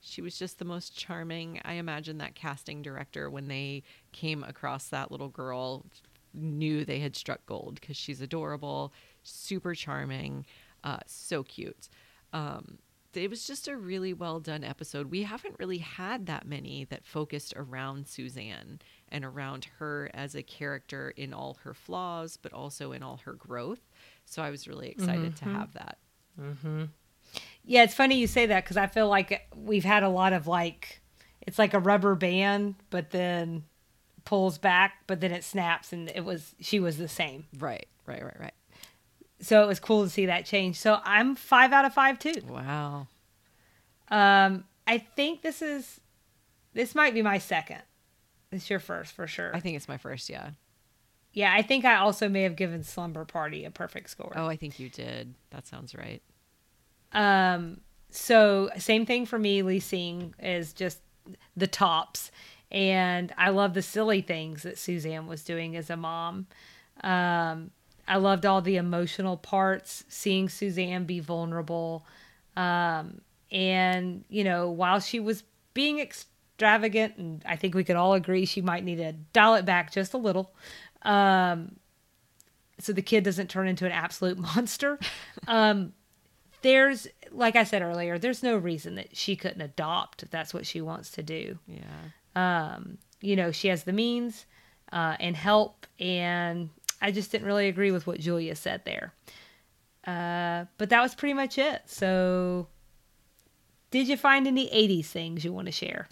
She was just the most charming. I imagine that casting director, when they came across that little girl, knew they had struck gold because she's adorable, super charming, uh, so cute. Um, it was just a really well done episode. We haven't really had that many that focused around Suzanne and around her as a character in all her flaws, but also in all her growth. So I was really excited to have that. Yeah, it's funny you say that because I feel like we've had a lot of like, it's like a rubber band, but then pulls back, but then it snaps, and it was she was the same. Right, right, right, right. So it was cool to see that change. So I'm five out of five too. Wow. Um, I think this is this might be my second. This your first for sure. I think it's my first, yeah. yeah, I think I also may have given Slumber Party a perfect score. Oh, I think you did. That sounds right. Um, so same thing for me. Lee Sing is just the tops, and I love the silly things that Suzanne was doing as a mom. Um, I loved all the emotional parts, seeing Suzanne be vulnerable, um, and you know, while she was being extravagant, and I think we could all agree she might need to dial it back just a little. Um, so the kid doesn't turn into an absolute <laughs> monster. Um, there's like I said earlier, there's no reason that she couldn't adopt if that's what she wants to do. Yeah. Um, you know, she has the means uh, and help, and I just didn't really agree with what Julia said there. Uh, but that was pretty much it. So, did you find any 80s things you want to share?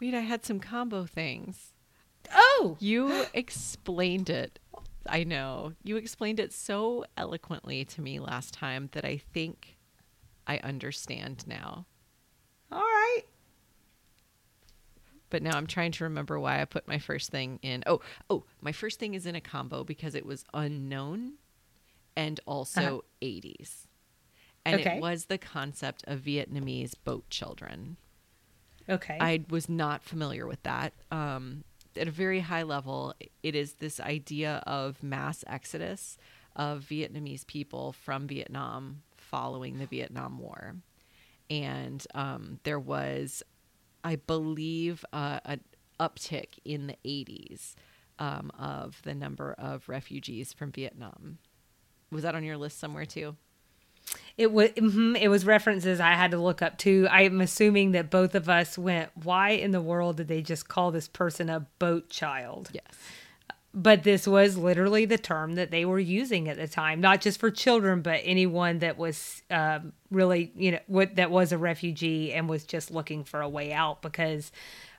Wait, I had some combo things. Oh, You explained it. I know. You explained it so eloquently to me last time that I think I understand now. all right. But now I'm trying to remember why I put my first thing in. Oh, oh, my first thing is in a combo because it was unknown and also Uh-huh. 80s. And Okay. it was the concept of Vietnamese boat children. Okay. I was not familiar with that. Um, at a very high level, it is this idea of mass exodus of Vietnamese people from Vietnam following the Vietnam War. And um, there was, I believe, uh, an uptick in the 80s um, of the number of refugees from Vietnam. Was that on your list somewhere too? It was mhm, it was references I had to look up too. I'm assuming that both of us went, why in the world did they just call this person a boat child? Yes. But this was literally the term that they were using at the time, not just for children, but anyone that was um, really, you know, what that was a refugee and was just looking for a way out. Because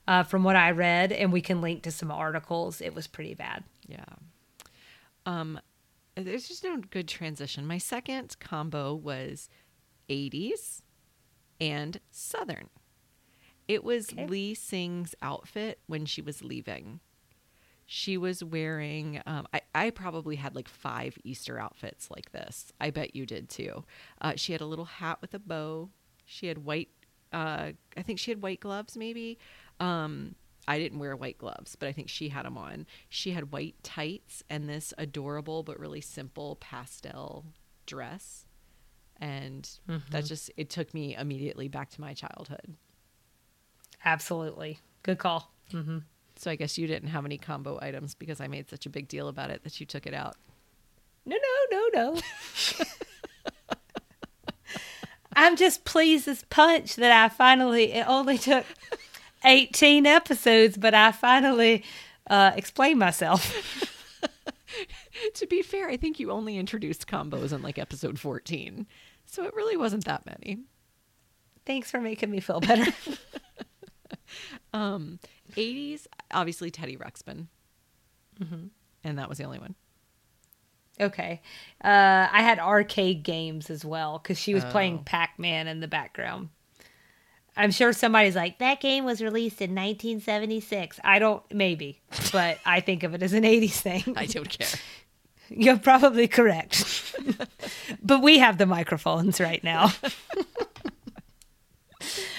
uh, from what I read, and we can link to some articles, it was pretty bad. Yeah. Um, there's just no good transition. My second combo was 80s and Southern. It was Okay. Lee Sing's outfit when she was leaving. She was wearing, um, I, I probably had like five Easter outfits like this. I bet you did too. Uh, she had a little hat with a bow. She had white, uh, I think she had white gloves maybe. Um, I didn't wear white gloves, but I think she had them on. She had white tights and this adorable but really simple pastel dress. And that just, it took me immediately back to my childhood. Absolutely. Good call. hmm So I guess you didn't have any combo items because I made such a big deal about it that you took it out. No, no, no, no. <laughs> I'm just pleased as punch that I finally, it only took 18 episodes, but I finally uh, explained myself. <laughs> to be fair, I think you only introduced combos in like episode 14. So it really wasn't that many. Thanks for making me feel better. <laughs> Um, 80s, obviously Teddy Ruxpin. And that was the only one. okay. Uh, I had arcade games as well because she was Oh. playing Pac Man in the background. I'm sure somebody's like, that game was released in 1976. I don't, maybe, but I think of it as an 80s thing. <laughs> I don't care. <laughs> You're probably correct. <laughs> but we have the microphones right now.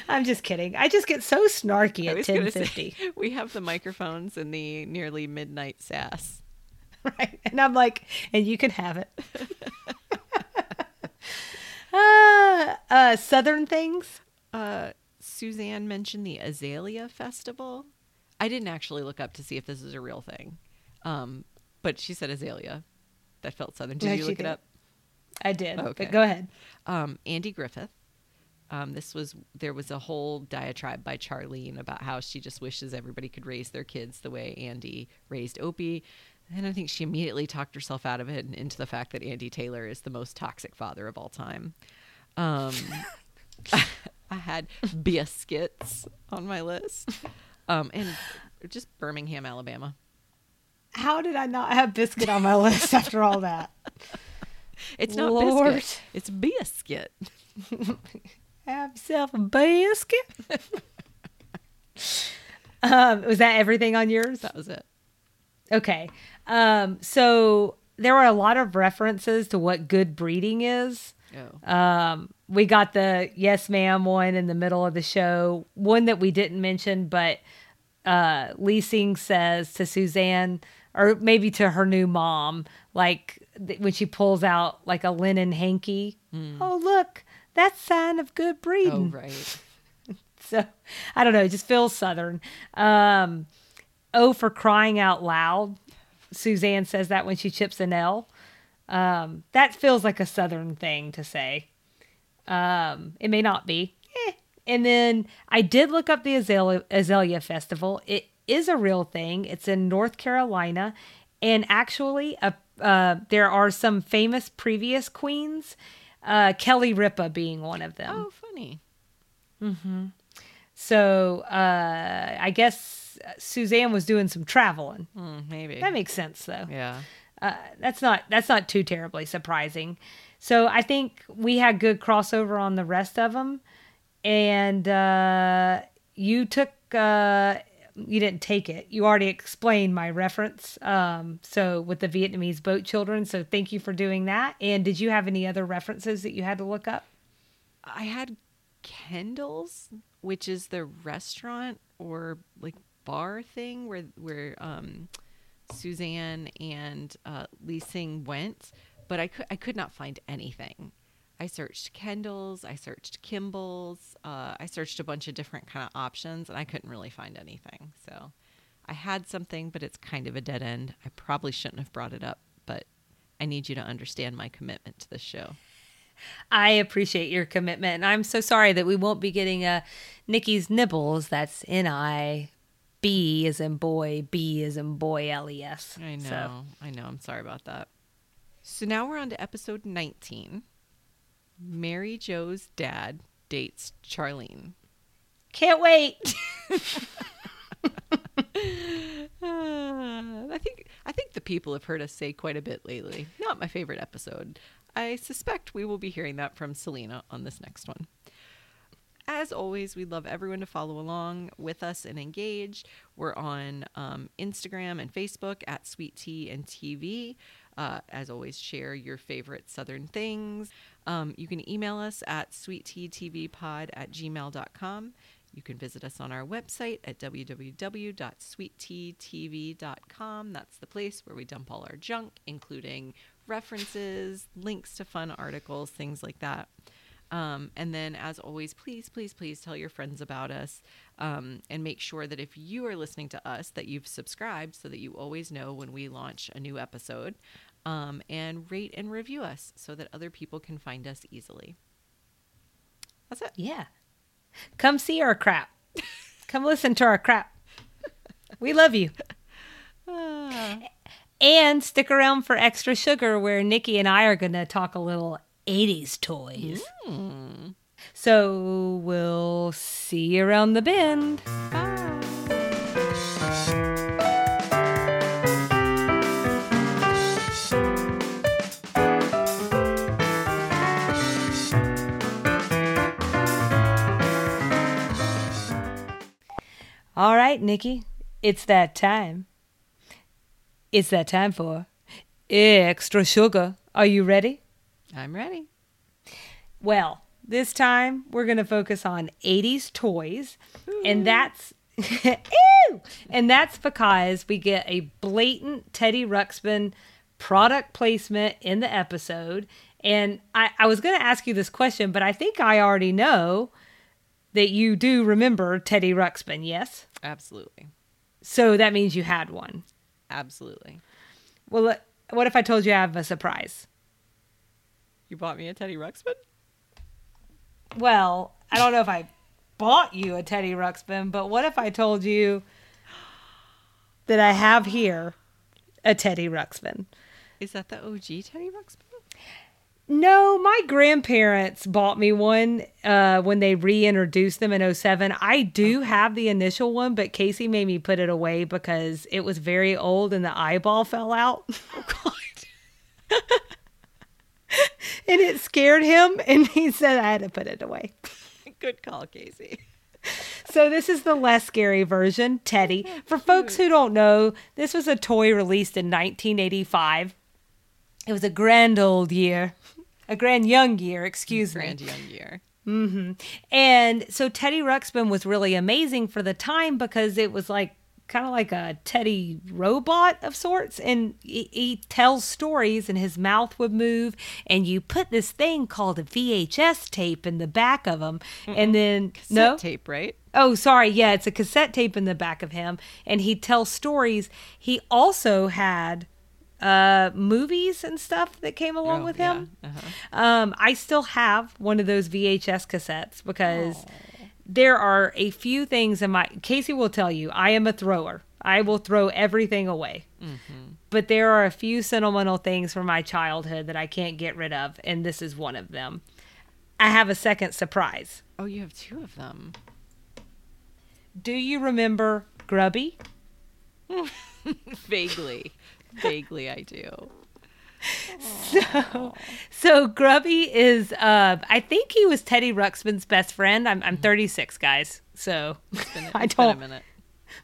I'm just kidding. I just get so snarky at was gonna 1050. say, we have the microphones in the nearly midnight sass. right? And I'm like, and you can have it. uh, uh, Southern things. Uh, Suzanne mentioned the Azalea Festival. I didn't actually look up to see if this is a real thing, um, but she said Azalea. That felt southern. Did Yeah, you look did. it up? I did. Okay. But go ahead. um, Andy Griffith. Um, this was there was a whole diatribe by Charlene about how she just wishes everybody could raise their kids the way Andy raised Opie. And I think she immediately talked herself out of it and into the fact that Andy Taylor is the most toxic father of all time. Um, <laughs> <laughs> I had <laughs> biscuits on my list, um, and just Birmingham, Alabama. How did I not have biscuit on my list after all that? <laughs> It's not Lord. biscuit; it's biscuit. <laughs> Have yourself a biscuit. um, was that everything on yours? That was it. Okay. Um, so there were a lot of references to what good breeding is. Oh. Um, we got the yes ma'am one in the middle of the show, one that we didn't mention, but uh, Lee Sing says to Suzanne, or maybe to her new mom, like th- when she pulls out like a linen hanky. Oh, look, that's sign of good breeding. Oh, <laughs> right. So I don't know, it just feels southern. Um, oh, for crying out loud. Suzanne says that when she chips an L. Um, that feels like a southern thing to say. Um, it may not be. Eh. And then I did look up the Azalea, Azalea Festival. It is a real thing. It's in North Carolina, and actually, uh, uh, there are some famous previous queens. Uh, Kelly Ripa being one of them. Oh, funny. So uh, I guess Suzanne was doing some traveling. Hmm, maybe. That makes sense, though. yeah. Uh, that's not that's not too terribly surprising. So I think we had good crossover on the rest of them, and uh, you took uh, you didn't take it. You already explained my reference. Um, so with the Vietnamese boat children. So thank you for doing that. And did you have any other references that you had to look up? I had Kendall's, which is the restaurant or like bar thing where where um, Suzanne and uh, Lee Sing went, but I could I could not find anything. I searched Kendall's, I searched Kimball's, uh, I searched a bunch of different kind of options, and I couldn't really find anything. So I had something, but it's kind of a dead end. I probably shouldn't have brought it up, but I need you to understand my commitment to this show. I appreciate your commitment. And I'm so sorry that we won't be getting a Nikki's Nibbles. That's N I B is in boy, B as in boy, L E S. I know. So, I know. I'm sorry about that. So now we're on to episode 19. Mary Jo's dad dates Charlene. can't wait. Uh, <laughs> <laughs> I think I think the people have heard us say quite a bit lately. Not my favorite episode. I suspect we will be hearing that from Selena on this next one. As always, we'd love everyone to follow along with us and engage. We're on um, Instagram and Facebook at Sweet Tea and TV. Uh, as always, share your favorite Southern things. Um, you can email us at sweetteatvpod at gmail.com. You can visit us on our website at www.sweetteatv.com. That's the place where we dump all our junk, including references, links to fun articles, things like that. Um, and then, as always, please, please, please tell your friends about us um, and make sure that if you are listening to us, that you've subscribed so that you always know when we launch a new episode. Um, and rate and review us so that other people can find us easily. That's it. yeah. Come see our crap. Come listen to our crap. We love you. <laughs> Ah. And stick around for extra sugar where Nikki and I are going to talk a little 80s toys. Mm. So we'll see you around the bend. All right, Nikki, it's that time. It's that time for extra sugar. Are you ready? I'm ready. Well, this time we're going to focus on 80s toys, and that's <laughs> Ew! and that's because we get a blatant Teddy Ruxpin product placement in the episode. And I, I was going to ask you this question, but I think I already know that you do remember Teddy Ruxpin, yes? Absolutely. So that means you had one. Absolutely. Well, uh, what if I told you I have a surprise? You bought me a Teddy Ruxpin? Well, I don't know if I bought you a Teddy Ruxpin, but what if I told you that I have here a Teddy Ruxpin? Is that the OG Teddy Ruxpin? No, my grandparents bought me one uh, when they reintroduced them in 07. I do have the initial one, but Casey made me put it away because it was very old and the eyeball fell out. <laughs> Oh God. <laughs> and it scared him, and he said I had to put it away. <laughs> Good call, Casey. So this is the less scary version, Teddy. <laughs> For folks who don't know, this was a toy released in 1985. It was a grand old year, a grand young year, excuse me. Grand young year. Mm-hmm. And so Teddy Ruxpin was really amazing for the time because it was like kind of like a Teddy robot of sorts. And he, he tells stories and his mouth would move. And you put this thing called a VHS tape in the back of him. And then, no? Tape, right? Oh, sorry. Yeah, it's a cassette tape in the back of him, and he tells stories. He also had uh movies and stuff that came along Oh, with yeah. him. Uh-huh. Um, I still have one of those VHS cassettes because there are a few things in my Casey will tell you I am a thrower. I will throw everything away. Mm-hmm. But there are a few sentimental things from my childhood that I can't get rid of, and this is one of them. I have a second surprise. Oh, you have two of them. Do you remember Grubby? <laughs> Vaguely. Vaguely, I do. So so Grubby is uh I think he was Teddy Ruxpin's best friend. I'm I'm 36 guys. So It's been, <laughs> I it's been a don't minute.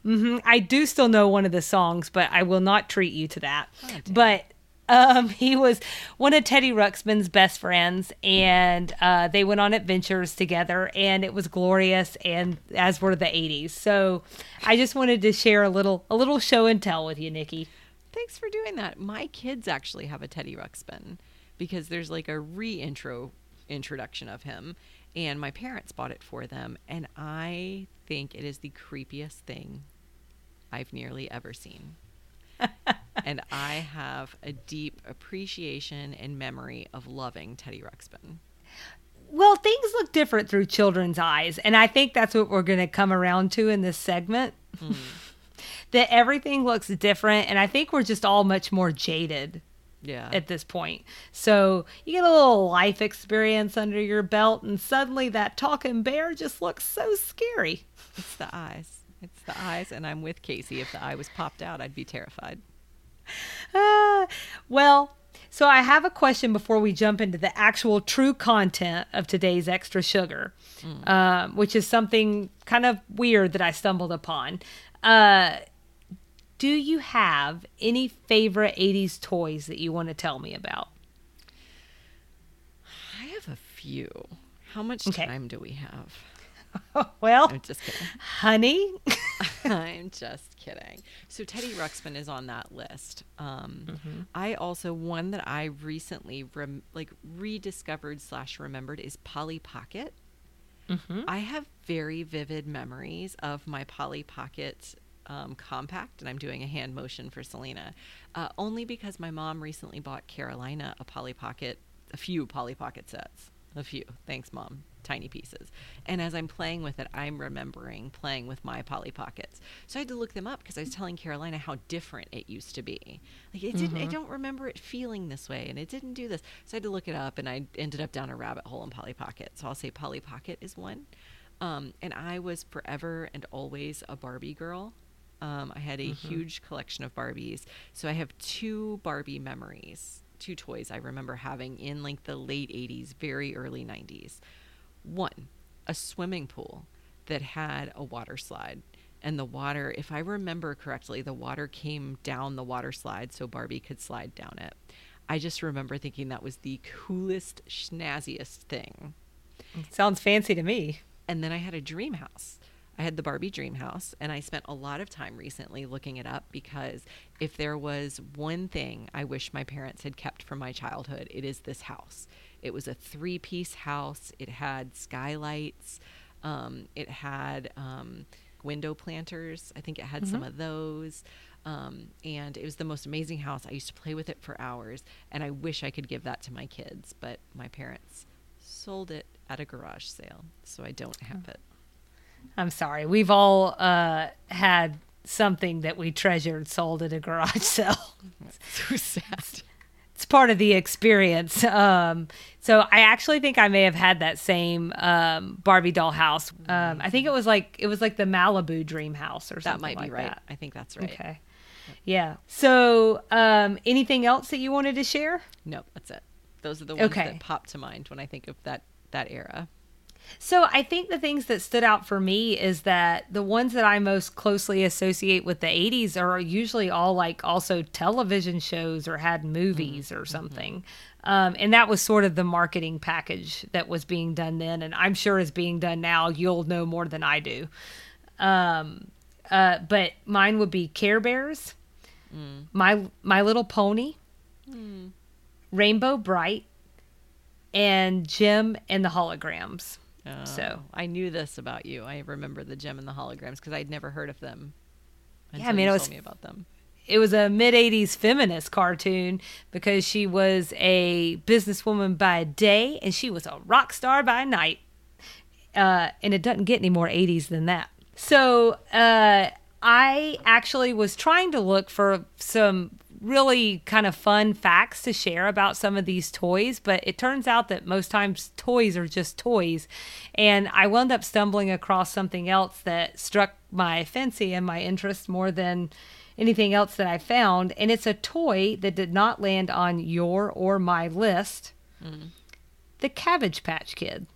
Mhm. I do still know one of the songs, but I will not treat you to that. Oh, but um, he was one of Teddy Ruxpin's best friends, and uh, they went on adventures together, and it was glorious, and as were the '80s. So, I just wanted to share a little a little show and tell with you, Nikki. Thanks for doing that. My kids actually have a Teddy Ruxpin because there's like a re-intro introduction of him and my parents bought it for them and I think it is the creepiest thing I've nearly ever seen. <laughs> and I have a deep appreciation and memory of loving Teddy Ruxpin. Well, things look different through children's eyes, and I think that's what we're going to come around to in this segment. Mm. That everything looks different, and I think we're just all much more jaded Yeah. at this point. So you get a little life experience under your belt, and suddenly that talking bear just looks so scary. it's the eyes. It's the eyes and I'm with Casey. If the eye was popped out, I'd be terrified. Ah, well, so I have a question before we jump into the actual true content of today's extra sugar, um, which is something kind of weird that I stumbled upon. Uh, do you have any favorite 80s toys that you want to tell me about? I have a few. How much Okay. time do we have? <laughs> well, I'm just kidding. honey. <laughs> I'm <laughs> just kidding. So Teddy Ruxpin is on that list. Um, I also one that I recently rem- like rediscovered slash remembered is Polly Pocket. I have very vivid memories of my Polly Pocket um, compact, and I'm doing a hand motion for Selena, uh, only because my mom recently bought Carolina a Polly Pocket, a few Polly Pocket sets, a few. Thanks, mom. Tiny pieces. And as I'm playing with it, I'm remembering playing with my Polly Pockets. So I had to look them up because I was telling Carolina how different it used to be. Like it didn't. I don't remember it feeling this way, and it didn't do this. So I had to look it up, and I ended up down a rabbit hole in Polly Pocket. So I'll say Polly Pocket is one. Um, and I was forever and always a Barbie girl. Um, I had a huge collection of Barbies. So I have two Barbie memories, two toys I remember having in like the late 80s, very early 90s. One, a swimming pool that had a water slide. and the water, if I remember correctly, the water came down the water slide so Barbie could slide down it. I just remember thinking that was the coolest, schnazziest thing. Sounds fancy to me. And then I had a dream house. I had the Barbie dream house, and I spent a lot of time recently looking it up because if there was one thing I wish my parents had kept from my childhood, it is this house. It was a three piece house, it had skylights, um, it had um, window planters. I think it had some of those. Um, and it was the most amazing house. I used to play with it for hours, and I wish I could give that to my kids, but my parents sold it at a garage sale, so I don't have it. I'm sorry. We've all uh, had something that we treasured sold at a garage <laughs> sale. so sad. It's part of the experience. <laughs> Um, so I actually think I may have had that same um, Barbie doll house. Um, I think it was like it was like the Malibu Dream House or something. That might be like right. that. I think that's right. Okay. Yeah. So um, anything else that you wanted to share? Nope, that's it. Those are the ones Okay. that pop to mind when I think of that that era. So I think the things that stood out for me is that the ones that I most closely associate with the 80s are usually all like also television shows or had movies or something. Um, and that was sort of the marketing package that was being done then. And I'm sure is being done now. You'll know more than I do. Um, uh, but mine would be Care Bears, My My Little Pony, Rainbow Brite, and Jem and the Holograms. So- Oh, I knew this about you. I remember the Jem and the holograms because I'd never heard of them. Yeah, I mean, it was- me about them. it was a mid 80s feminist cartoon because she was a businesswoman by day and she was a rock star by night. Uh, and it doesn't get any more 80s than that. So uh, I actually was trying to look for some really kind of fun facts to share about some of these toys, but it turns out that most times toys are just toys. And I wound up stumbling across something else that struck my fancy and my interest more than anything else that I found. And it's a toy that did not land on your or my list the Cabbage Patch Kid.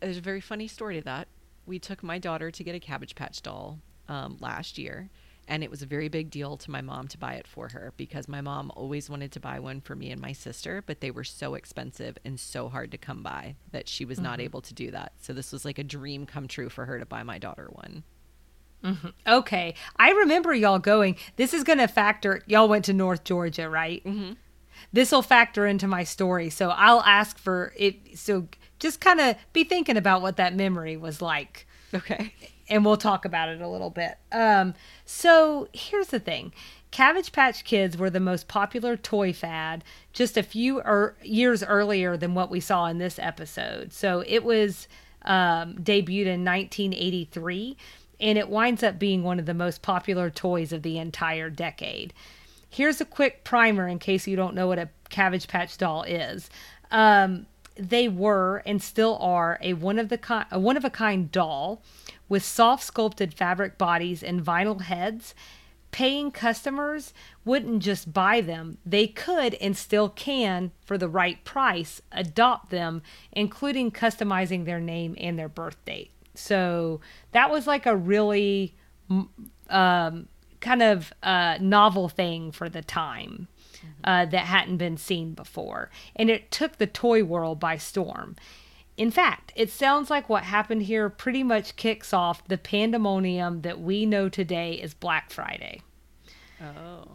There's a very funny story to that. We took my daughter to get a Cabbage Patch doll um, last year, and it was a very big deal to my mom to buy it for her because my mom always wanted to buy one for me and my sister, but they were so expensive and so hard to come by that she was not able to do that. So this was like a dream come true for her to buy my daughter one. Okay. I remember y'all going. This is going to factor. Y'all went to North Georgia, right? Mm-hmm. This will factor into my story. So I'll ask for it. So just kind of be thinking about what that memory was like. Okay. And we'll talk about it a little bit. Um, so here's the thing Cabbage Patch Kids were the most popular toy fad just a few er- years earlier than what we saw in this episode. So it was um, debuted in 1983, and it winds up being one of the most popular toys of the entire decade. Here's a quick primer in case you don't know what a Cabbage Patch doll is. Um, they were and still are a one of the ki- a one of a kind doll with soft sculpted fabric bodies and vinyl heads. Paying customers wouldn't just buy them, they could and still can, for the right price, adopt them, including customizing their name and their birth date. So that was like a really um, kind of uh, novel thing for the time uh, that hadn't been seen before. And it took the toy world by storm. In fact, it sounds like what happened here pretty much kicks off the pandemonium that we know today as Black Friday. Oh.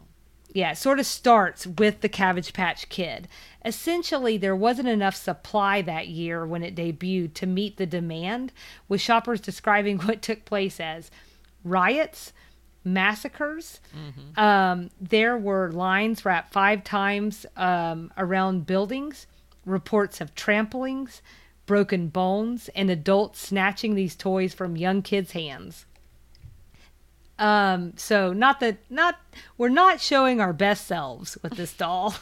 Yeah, it sort of starts with the Cabbage Patch Kid. Essentially, there wasn't enough supply that year when it debuted to meet the demand, with shoppers describing <laughs> what took place as riots, massacres. Um, there were lines wrapped five times um, around buildings, reports of tramplings, broken bones, and adults snatching these toys from young kids' hands. Um, so not that not we're not showing our best selves with this doll.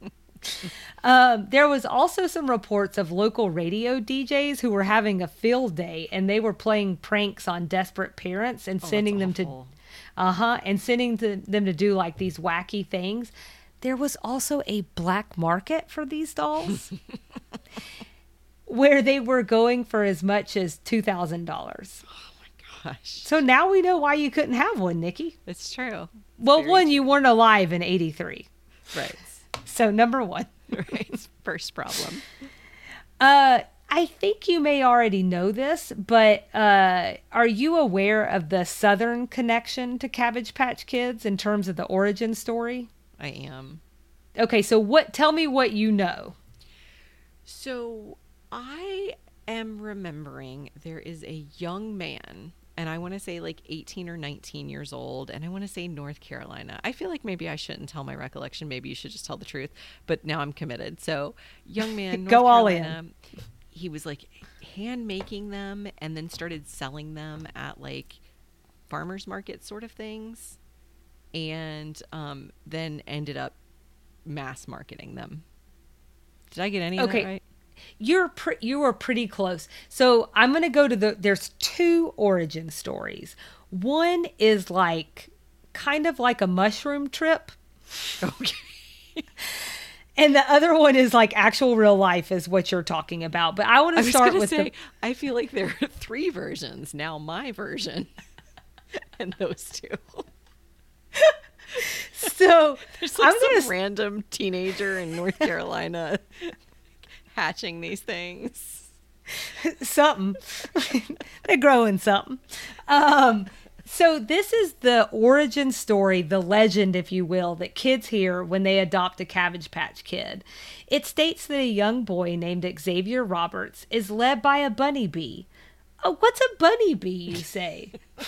<laughs> um, there was also some reports of local radio DJs who were having a field day and they were playing pranks on desperate parents and Oh, sending them to uh-huh and sending to, them to do like these wacky things. There was also a black market for these dolls. <laughs> where they were going for as much as $2,000. Oh my gosh. So now we know why you couldn't have one, Nikki. It's true. Well, Very one, true. you weren't alive in 83. Right. So, number one. <laughs> right. First problem. Uh, I think you may already know this, but uh, are you aware of the Southern connection to Cabbage Patch Kids in terms of the origin story? I am. Okay, so what? Tell me what you know. So I am remembering there is a young man, and I want to say like 18 or 19 years old, and I want to say North Carolina. I feel like maybe I shouldn't tell my recollection. Maybe you should just tell the truth. But now I'm committed. So young man, <laughs> North Go all in. He was like hand making them and then started selling them at like farmers market sort of things, and um, then ended up mass marketing them. Did I get any of that right? You're pre- you were pretty close. So I'm going to go to the. There's two origin stories. One is like kind of like a mushroom trip, <laughs> Okay. and the other one is like actual real life, is what you're talking about. But I want to start with say, the. I feel like there are three versions now. My version, <laughs> and those two. So <laughs> There's like I'm some to random teenager in North Carolina hatching these things. <laughs> something. <laughs> They're growing something. Um, so this is the origin story, the legend, if you will, that kids hear when they adopt a Cabbage Patch Kid. It states that a young boy named Xavier Roberts is led by a bunny bee. Oh, what's a bunny bee, you say? <laughs>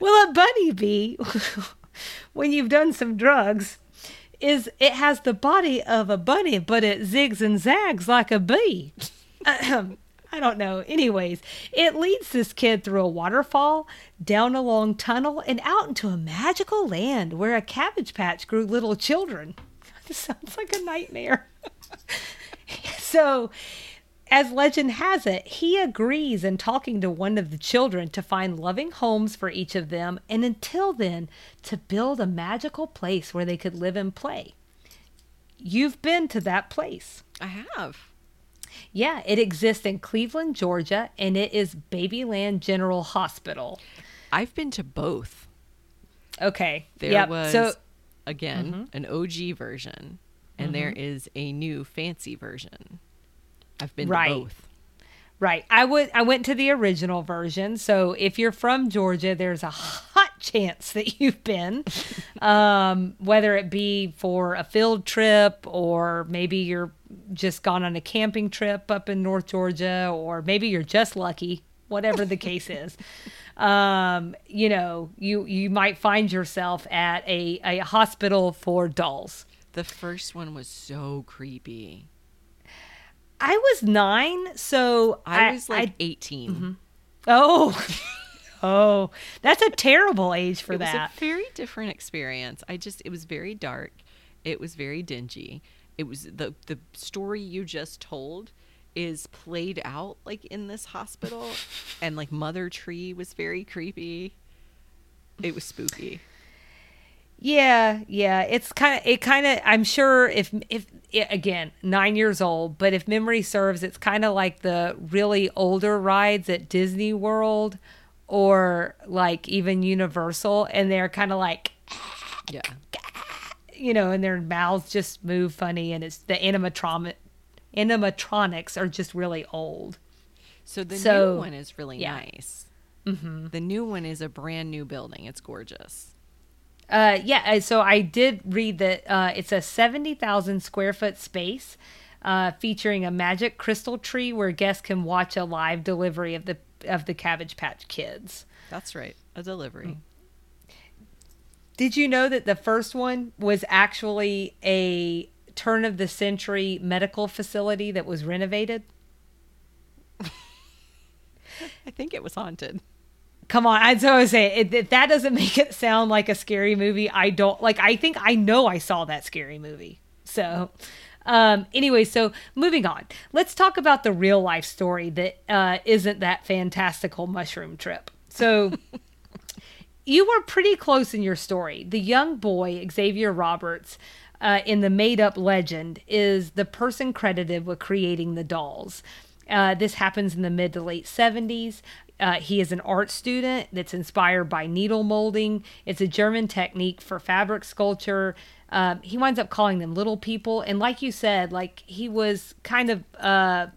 well, a bunny bee, when you've done some drugs, is it has the body of a bunny, but it zigs and zags like a bee. I don't know. Anyways, it leads this kid through a waterfall, down a long tunnel, and out into a magical land where a cabbage patch grew little children. <laughs> This sounds like a nightmare. <laughs> so, as legend has it, he agrees in talking to one of the children to find loving homes for each of them, and until then, to build a magical place where they could live and play. You've been to that place. I have. Yeah, it exists in Cleveland, Georgia, and it is Babyland General Hospital. I've been to both. Okay. There yep. was so again mm-hmm. an OG version, and mm-hmm. there is a new fancy version. I've been Right. to both. Right. I would I went to the original version. So if you're from Georgia, there's a hot chance that you've been. <laughs> um, whether it be for a field trip or maybe you're just gone on a camping trip up in North Georgia, or maybe you're just lucky, whatever the case is. <laughs> Um, you know, you you might find yourself at a, a hospital for dolls. The first one was so creepy. I was nine, so I, was like I- 18. Mm-hmm. Oh, <laughs> oh, that's a terrible age for it that. was a very different experience. I just it was very dark. It was very dingy. It was the the story you just told is played out like in this hospital <laughs> and like Mother Tree was very creepy. It was spooky. Yeah, yeah. It's kind of it. Kind of. I'm sure if if again nine years old, but if memory serves, it's kind of like the really older rides at Disney World or like even Universal, and they're kind of like Yeah. you know, and their mouths just move funny, and it's the animatronic animatronics are just really old. So the So, new one is really yeah. nice. Mm-hmm. The new one is a brand new building. It's gorgeous. Uh, yeah, uh, so I did read that uh, it's a 70,000 square foot space uh, featuring a magic crystal tree where guests can watch a live delivery of the of the Cabbage Patch Kids. That's right. A delivery. Did you know that the first one was actually a turn of the century medical facility that was renovated? <laughs> I think it was haunted. Come on, so I was saying if that doesn't <laughs> make it sound like a scary movie. I don't like. I think I know I saw that scary movie. So, um, anyway, so moving on, let's talk about the real life story that uh, isn't that fantastical mushroom trip. So. <laughs> you were pretty close in your story. The young boy, Xavier Roberts, uh, in the made up legend, is the person credited with creating the dolls. Uh, this happens in the mid to late 70s. Uh, he is an art student that's inspired by needle molding. It's a German technique for fabric sculpture. Um, he winds up calling them little people. And like you said, like he was kind of, uh,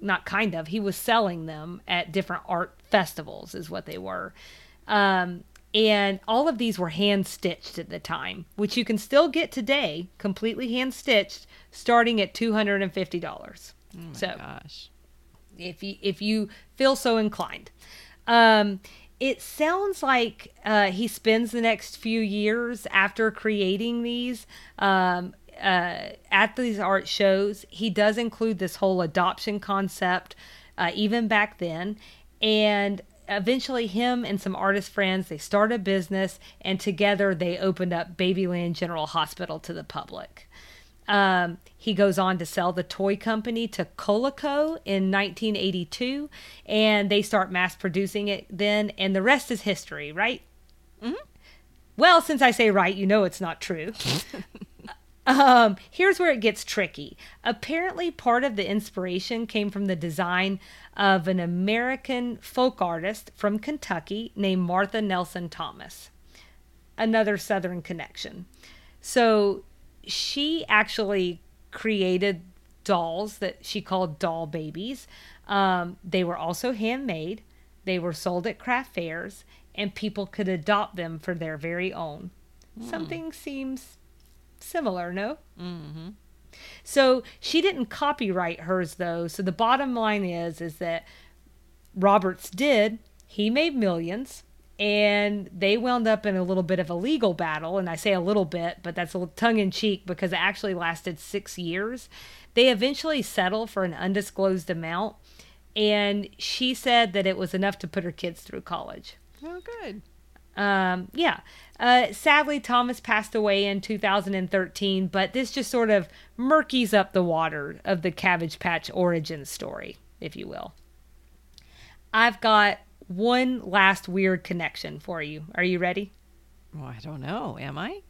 not kind of, he was selling them at different art festivals, is what they were. Um, and all of these were hand stitched at the time, which you can still get today, completely hand stitched, starting at two hundred and fifty dollars. Oh my so gosh. If you if you feel so inclined. Um, it sounds like uh, he spends the next few years after creating these um, uh, at these art shows. He does include this whole adoption concept, uh, even back then, and eventually him and some artist friends they start a business and together they opened up babyland general hospital to the public um, he goes on to sell the toy company to Coleco in 1982, and they start mass producing it then, and the rest is history, right? Mm-hmm. Well, since I say right, you know it's not true. <laughs> um, here's where it gets tricky. Apparently, part of the inspiration came from the design of an American folk artist from Kentucky named Martha Nelson Thomas. Another Southern connection. So she actually created dolls that she called doll babies. Um, they were also handmade. They were sold at craft fairs, and people could adopt them for their very own. Something seems similar, no? Mm-hmm. So she didn't copyright hers though. So the bottom line is is that Roberts did. He made millions and they wound up in a little bit of a legal battle and I say a little bit, but that's a tongue in cheek because it actually lasted 6 years. They eventually settled for an undisclosed amount and she said that it was enough to put her kids through college. Oh, good. Um, yeah. Uh, sadly, Thomas passed away in 2013, but this just sort of murkies up the water of the Cabbage Patch origin story, if you will. I've got one last weird connection for you. Are you ready? Well, I don't know. Am I?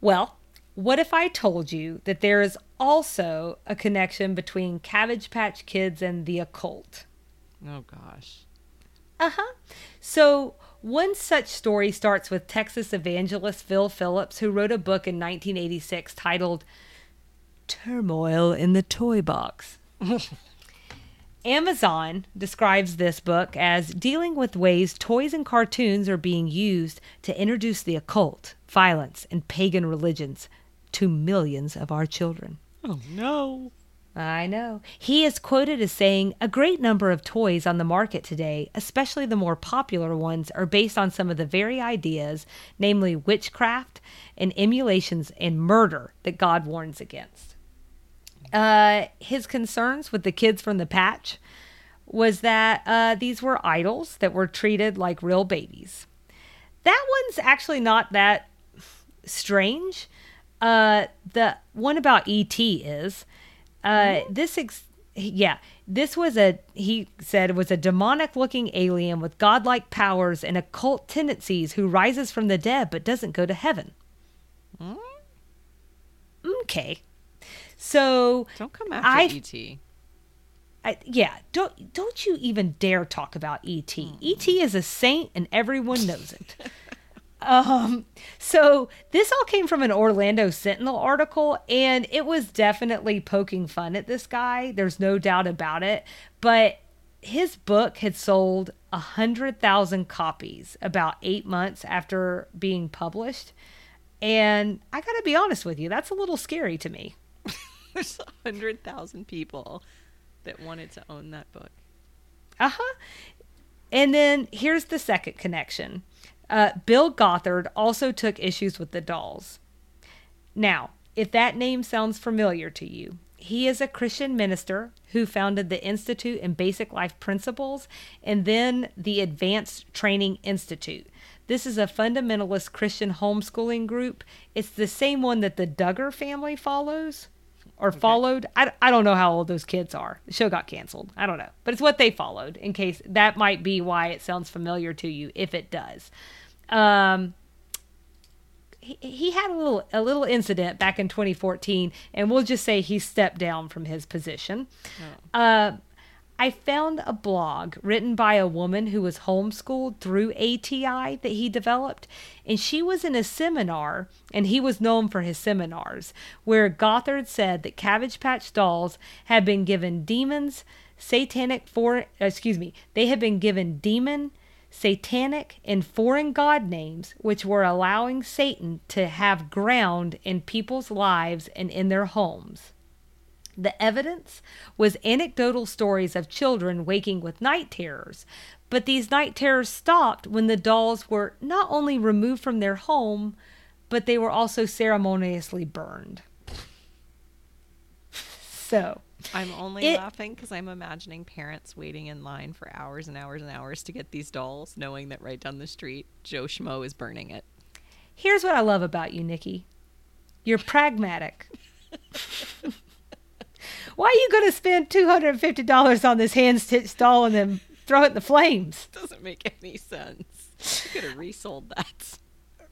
Well, what if I told you that there is also a connection between Cabbage Patch Kids and the occult? Oh gosh. Uh huh. So, one such story starts with Texas evangelist Phil Phillips, who wrote a book in 1986 titled Turmoil in the Toy Box. <laughs> Amazon describes this book as dealing with ways toys and cartoons are being used to introduce the occult, violence, and pagan religions to millions of our children. Oh no. I know. He is quoted as saying a great number of toys on the market today, especially the more popular ones, are based on some of the very ideas, namely witchcraft and emulations and murder that God warns against. Uh, his concerns with the kids from the patch was that uh, these were idols that were treated like real babies. That one's actually not that strange. Uh, the one about ET is uh, this. Ex- yeah, this was a he said was a demonic looking alien with godlike powers and occult tendencies who rises from the dead but doesn't go to heaven. Okay. So Don't come after I- ET. I, yeah, don't don't you even dare talk about ET. ET is a saint and everyone knows it. <laughs> um, so this all came from an Orlando Sentinel article, and it was definitely poking fun at this guy. There's no doubt about it. But his book had sold a hundred thousand copies about eight months after being published, and I gotta be honest with you, that's a little scary to me. There's a hundred thousand people that wanted to own that book. Uh huh. And then here's the second connection. Uh, Bill Gothard also took issues with the dolls. Now, if that name sounds familiar to you, he is a Christian minister who founded the Institute in Basic Life Principles and then the Advanced Training Institute. This is a fundamentalist Christian homeschooling group. It's the same one that the Duggar family follows or followed. I, I don't know how old those kids are. The show got canceled. I don't know. But it's what they followed in case that might be why it sounds familiar to you if it does. Um, he, he had a little a little incident back in 2014, and we'll just say he stepped down from his position. Uh, I found a blog written by a woman who was homeschooled through ATI that he developed, and she was in a seminar, and he was known for his seminars, where Gothard said that Cabbage Patch dolls had been given demons, satanic for excuse me, they had been given demon, satanic, and foreign god names, which were allowing Satan to have ground in people's lives and in their homes. The evidence was anecdotal stories of children waking with night terrors, but these night terrors stopped when the dolls were not only removed from their home, but they were also ceremoniously burned. <laughs> So, I'm only It- laughing because I'm imagining parents waiting in line for hours and hours and hours to get these dolls, knowing that right down the street, Joe Schmo is burning it. here's what I love about you, Nikki you're pragmatic. <laughs> Why are you going to spend $250 on this hand stitched doll and then throw it in the flames? <laughs> Doesn't make any sense. You could have resold that.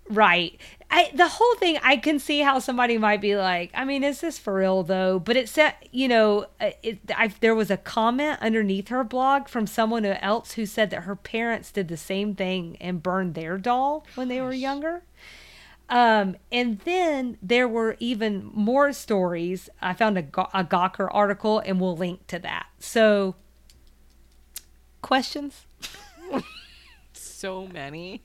Right. I, the whole thing, I can see how somebody might be like, I mean, is this for real though? But it said, you know, uh, it, I, there was a comment underneath her blog from someone else who said that her parents did the same thing and burned their doll when they were younger. Um, and then there were even more stories. I found a, a Gawker article and we'll link to that. So, questions? <laughs> So many.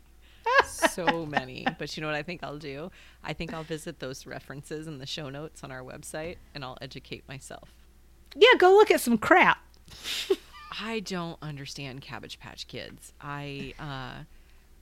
so many. But you know what I think I'll do? I think I'll visit those references in the show notes on our website and I'll educate myself. Yeah, go look at some crap. I don't understand Cabbage Patch Kids. I uh,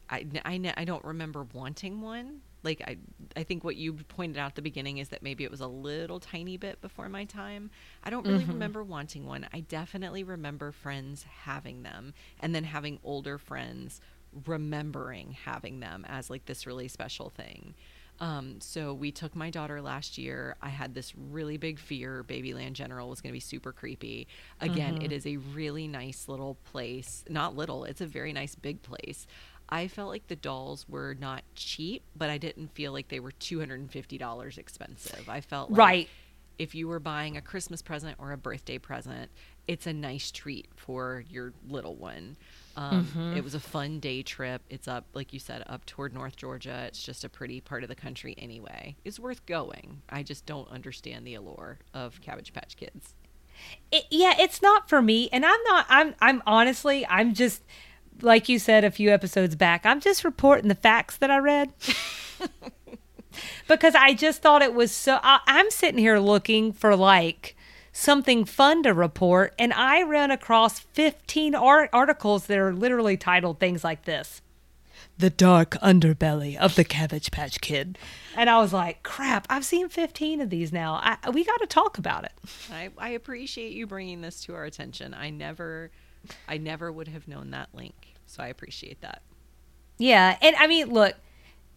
I, I, I don't remember wanting one. Like I I think what you pointed out at the beginning is that maybe it was a little tiny bit before my time. I don't really remember wanting one. I definitely remember friends having them and then having older friends remembering having them as like this really special thing. Um, so we took my daughter last year. I had this really big fear Babyland General was going to be super creepy. Again, it is a really nice little place. Not little, it's a very nice big place. I felt like the dolls were not cheap, but I didn't feel like they were $250 expensive. I felt like Right. if you were buying a Christmas present or a birthday present, it's a nice treat for your little one. Um, It was a fun day trip. It's up, like you said, up toward North Georgia. It's just a pretty part of the country anyway. It's worth going. I just don't understand the allure of Cabbage Patch Kids. it, yeah, it's not for me. And I'm not, I'm, I'm honestly, I'm just, like you said a few episodes back, I'm just reporting the facts that I read. because I just thought it was so, I, I'm sitting here looking for like something fun to report. And I ran across 15 art- articles that are literally titled things like this. The dark underbelly of the Cabbage Patch Kid. And I was like, crap, I've seen 15 of these now. I, we got to talk about it. I, I appreciate you bringing this to our attention. I never, I never would have known that link. So I appreciate that. Yeah, and I mean, look,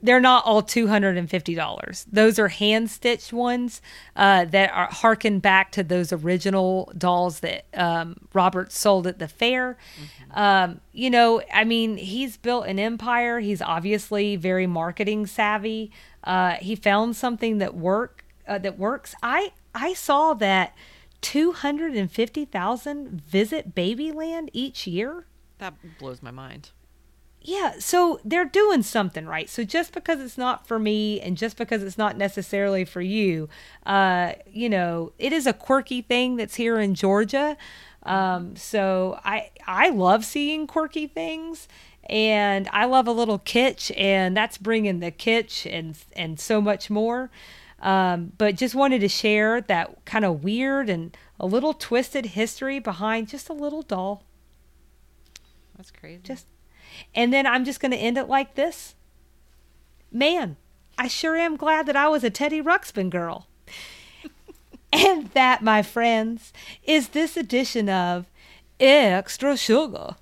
they're not all two hundred and fifty dollars. Those are hand stitched ones uh, that are harken back to those original dolls that um, Robert sold at the fair. Um, you know, I mean, he's built an empire. He's obviously very marketing savvy. Uh, he found something that work uh, that works. I I saw that two hundred and fifty thousand visit Babyland each year. That blows my mind. Yeah, so they're doing something right. So just because it's not for me and just because it's not necessarily for you, uh, you know, it is a quirky thing that's here in Georgia. Um, so I I love seeing quirky things and I love a little kitsch and that's bringing the kitsch and and so much more. Um, but just wanted to share that kind of weird and a little twisted history behind just a little doll. That's crazy. Just and then I'm just going to end it like this. Man, I sure am glad that I was a Teddy Ruxpin girl. <laughs> and that, my friends, is this edition of Extra Sugar.